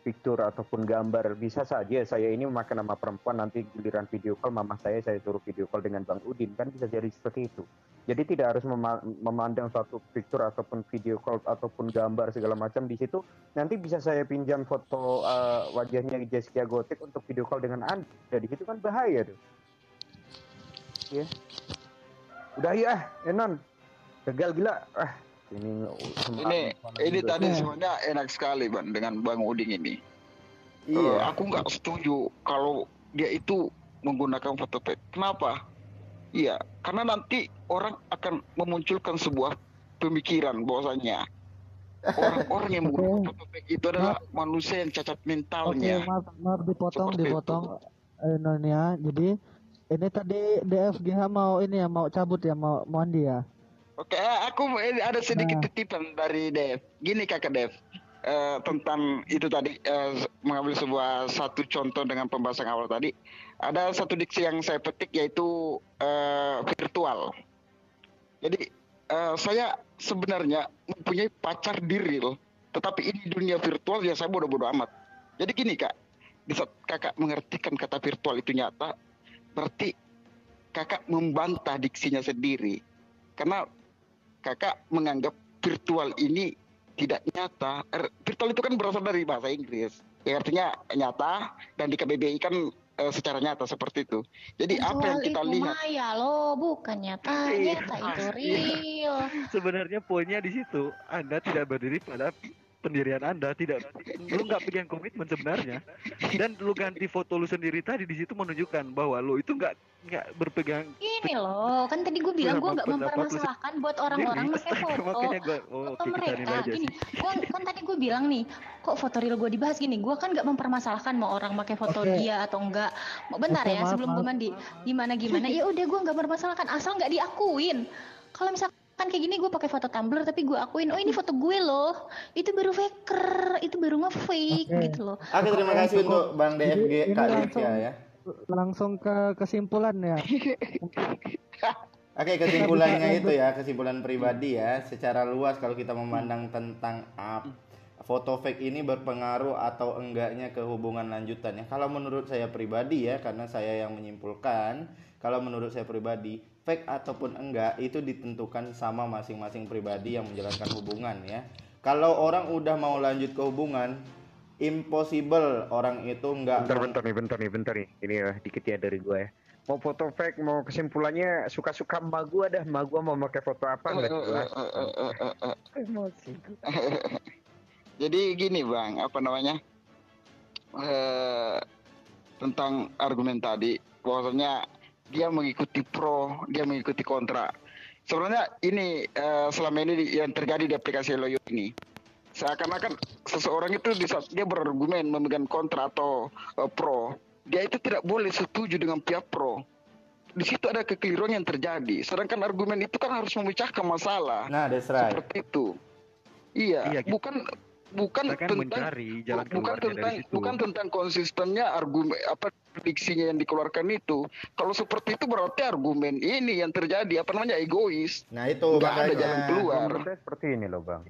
fitur ataupun gambar bisa saja saya ini memakai nama perempuan nanti giliran video call mama saya saya suruh video call dengan Bang Udin kan bisa jadi seperti itu. Jadi tidak harus mema- memandang suatu fitur ataupun video call ataupun gambar segala macam di situ nanti bisa saya pinjam foto eh, wajahnya Jessica Gotik untuk video call dengan Anda. Di situ kan bahaya tuh. Ya. Udah ya, Enon. Gagal gila. Ah, ini Ini ini tadi sebenarnya enak sekali bang dengan Bang Uding ini. Iya. Eh, aku nggak setuju kalau dia itu menggunakan foto fake. Kenapa? Iya, karena nanti orang akan memunculkan sebuah pemikiran bahwasanya orang-orang yang menggunakan foto fake itu adalah manusia yang cacat Oke, mentalnya. maaf, maaf dipotong, dipotong. Eh, non ya. Jadi Ini tadi DFGH mau ini ya mau cabut ya mau mandi ya. Oke, eh, aku ada sedikit titipan dari Dev. Gini kakak Dev, Eh, tentang itu tadi eh, mengambil sebuah satu contoh dengan pembahasan awal tadi. Ada satu diksi yang saya petik yaitu eh, virtual. Jadi eh, saya sebenarnya mempunyai pacar di real, tetapi ini dunia virtual ya saya bodoh-bodoh amat. Jadi gini kak, di saat kakak mengertikan kata virtual itu nyata, berarti kakak membantah diksinya sendiri. Karena kakak menganggap virtual ini tidak nyata. Er, virtual itu kan berasal dari bahasa Inggris. Ya artinya nyata dan di KBBI kan eh, secara nyata seperti itu. Jadi apa yang Virtual kita itu lihat? maya loh, bukan nyata. Iya, Nyata itu iya. real. Sebenarnya poinnya di situ, Anda tidak berdiri pada pendirian Anda, tidak lu nggak pegang komitmen sebenarnya. Dan lu ganti foto lu sendiri tadi di situ menunjukkan bahwa lu itu nggak nggak berpegang Gini loh, kan tadi gue bilang gue nggak mempermasalahkan buat orang-orang pakai foto. Makanya gua oh, oke kita mereka nilai aja gini, sih. gua, kan tadi gue bilang nih, kok foto real gue dibahas gini, gue kan nggak mempermasalahkan mau orang pakai foto Oke. dia atau enggak. Mau bentar Oke, ya, maaf, sebelum gue mandi, gimana gimana, ya udah gue nggak mempermasalahkan, asal nggak diakuin. Kalau misalkan kayak gini gue pakai foto Tumblr tapi gue akuin, oh ini foto gue loh, itu baru faker, itu baru nge-fake Oke. gitu loh. Oke, terima kasih cukup. untuk Bang DFG ini Kak langsung- Livia ya. Langsung ke kesimpulan ya. Oke, kesimpulannya itu ya, kesimpulan pribadi ya. Secara luas kalau kita memandang tentang up, foto fake ini berpengaruh atau enggaknya ke hubungan lanjutan ya. Kalau menurut saya pribadi ya, karena saya yang menyimpulkan, kalau menurut saya pribadi, fake ataupun enggak itu ditentukan sama masing-masing pribadi yang menjalankan hubungan ya. Kalau orang udah mau lanjut ke hubungan, impossible orang itu enggak Bentar, bentar nih, bentar nih, bentar nih. Ini ya dikit ya dari gue ya. Mau foto fake, mau kesimpulannya suka-suka emak gue dah. Emak gue mau pakai foto apa jelas. Emosi. Jadi gini bang, apa namanya? Eh tentang argumen tadi, bahwasanya dia mengikuti pro, dia mengikuti kontra. Sebenarnya ini eh, selama ini yang terjadi di aplikasi Loyo ini, seakan-akan seseorang itu di saat dia berargumen memegang kontra atau eh, pro, dia itu tidak boleh setuju dengan pihak pro. Di situ ada kekeliruan yang terjadi. Sedangkan argumen itu kan harus memecahkan masalah. Nah, that's right. Seperti itu. Iya, Iya, gitu. bukan bukan Kita kan tentang mencari jalan bukan tentang dari situ. bukan tentang konsistennya argumen apa diksinya yang dikeluarkan itu. Kalau seperti itu berarti argumen ini yang terjadi apa namanya egois. Nah, itu Nggak ada jalan keluar. Menurut seperti ini loh bang.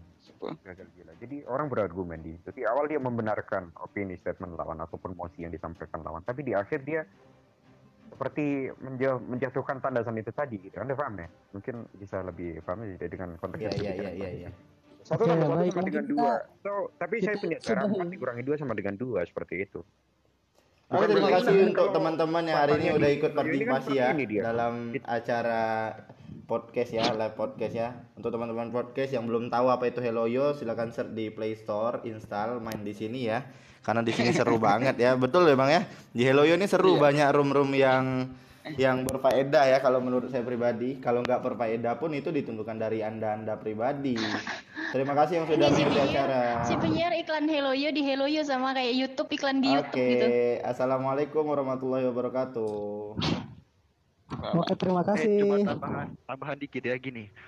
Gagal gila. Jadi orang berargumen di situ. Di awal dia membenarkan opini statement lawan ataupun mosi yang disampaikan lawan. Tapi di akhir dia seperti menjauh, menjatuhkan tandasan itu tadi gitu. Anda paham ya? Mungkin bisa lebih paham ya dengan konteks yang iya, sedikit iya, iya, iya. Satu Oke, tambah satu sama dengan kita- dua. So, tapi saya punya cara empat dikurangi dua sama dengan dua seperti itu. Oke, terima kasih untuk teman-teman yang hari ini udah ikut kan partisipasi ya ini dia. dalam acara podcast ya, live podcast ya. Untuk teman-teman podcast yang belum tahu apa itu Helloyo, silakan search di Play Store, install, main di sini ya. Karena di sini seru banget ya. Betul ya, Bang ya? Di Helloyo ini seru banyak room-room yang yang berfaedah ya kalau menurut saya pribadi. Kalau nggak berfaedah pun itu ditentukan dari Anda-anda pribadi. Terima kasih yang sudah si mengikuti penyiar, acara. si penyiar iklan Helloyo di Helloyo sama kayak YouTube iklan di YouTube Oke, gitu. assalamualaikum warahmatullahi wabarakatuh. Oke, terima Eh, cuma kasih. tambahan, tambahan dikit ya gini.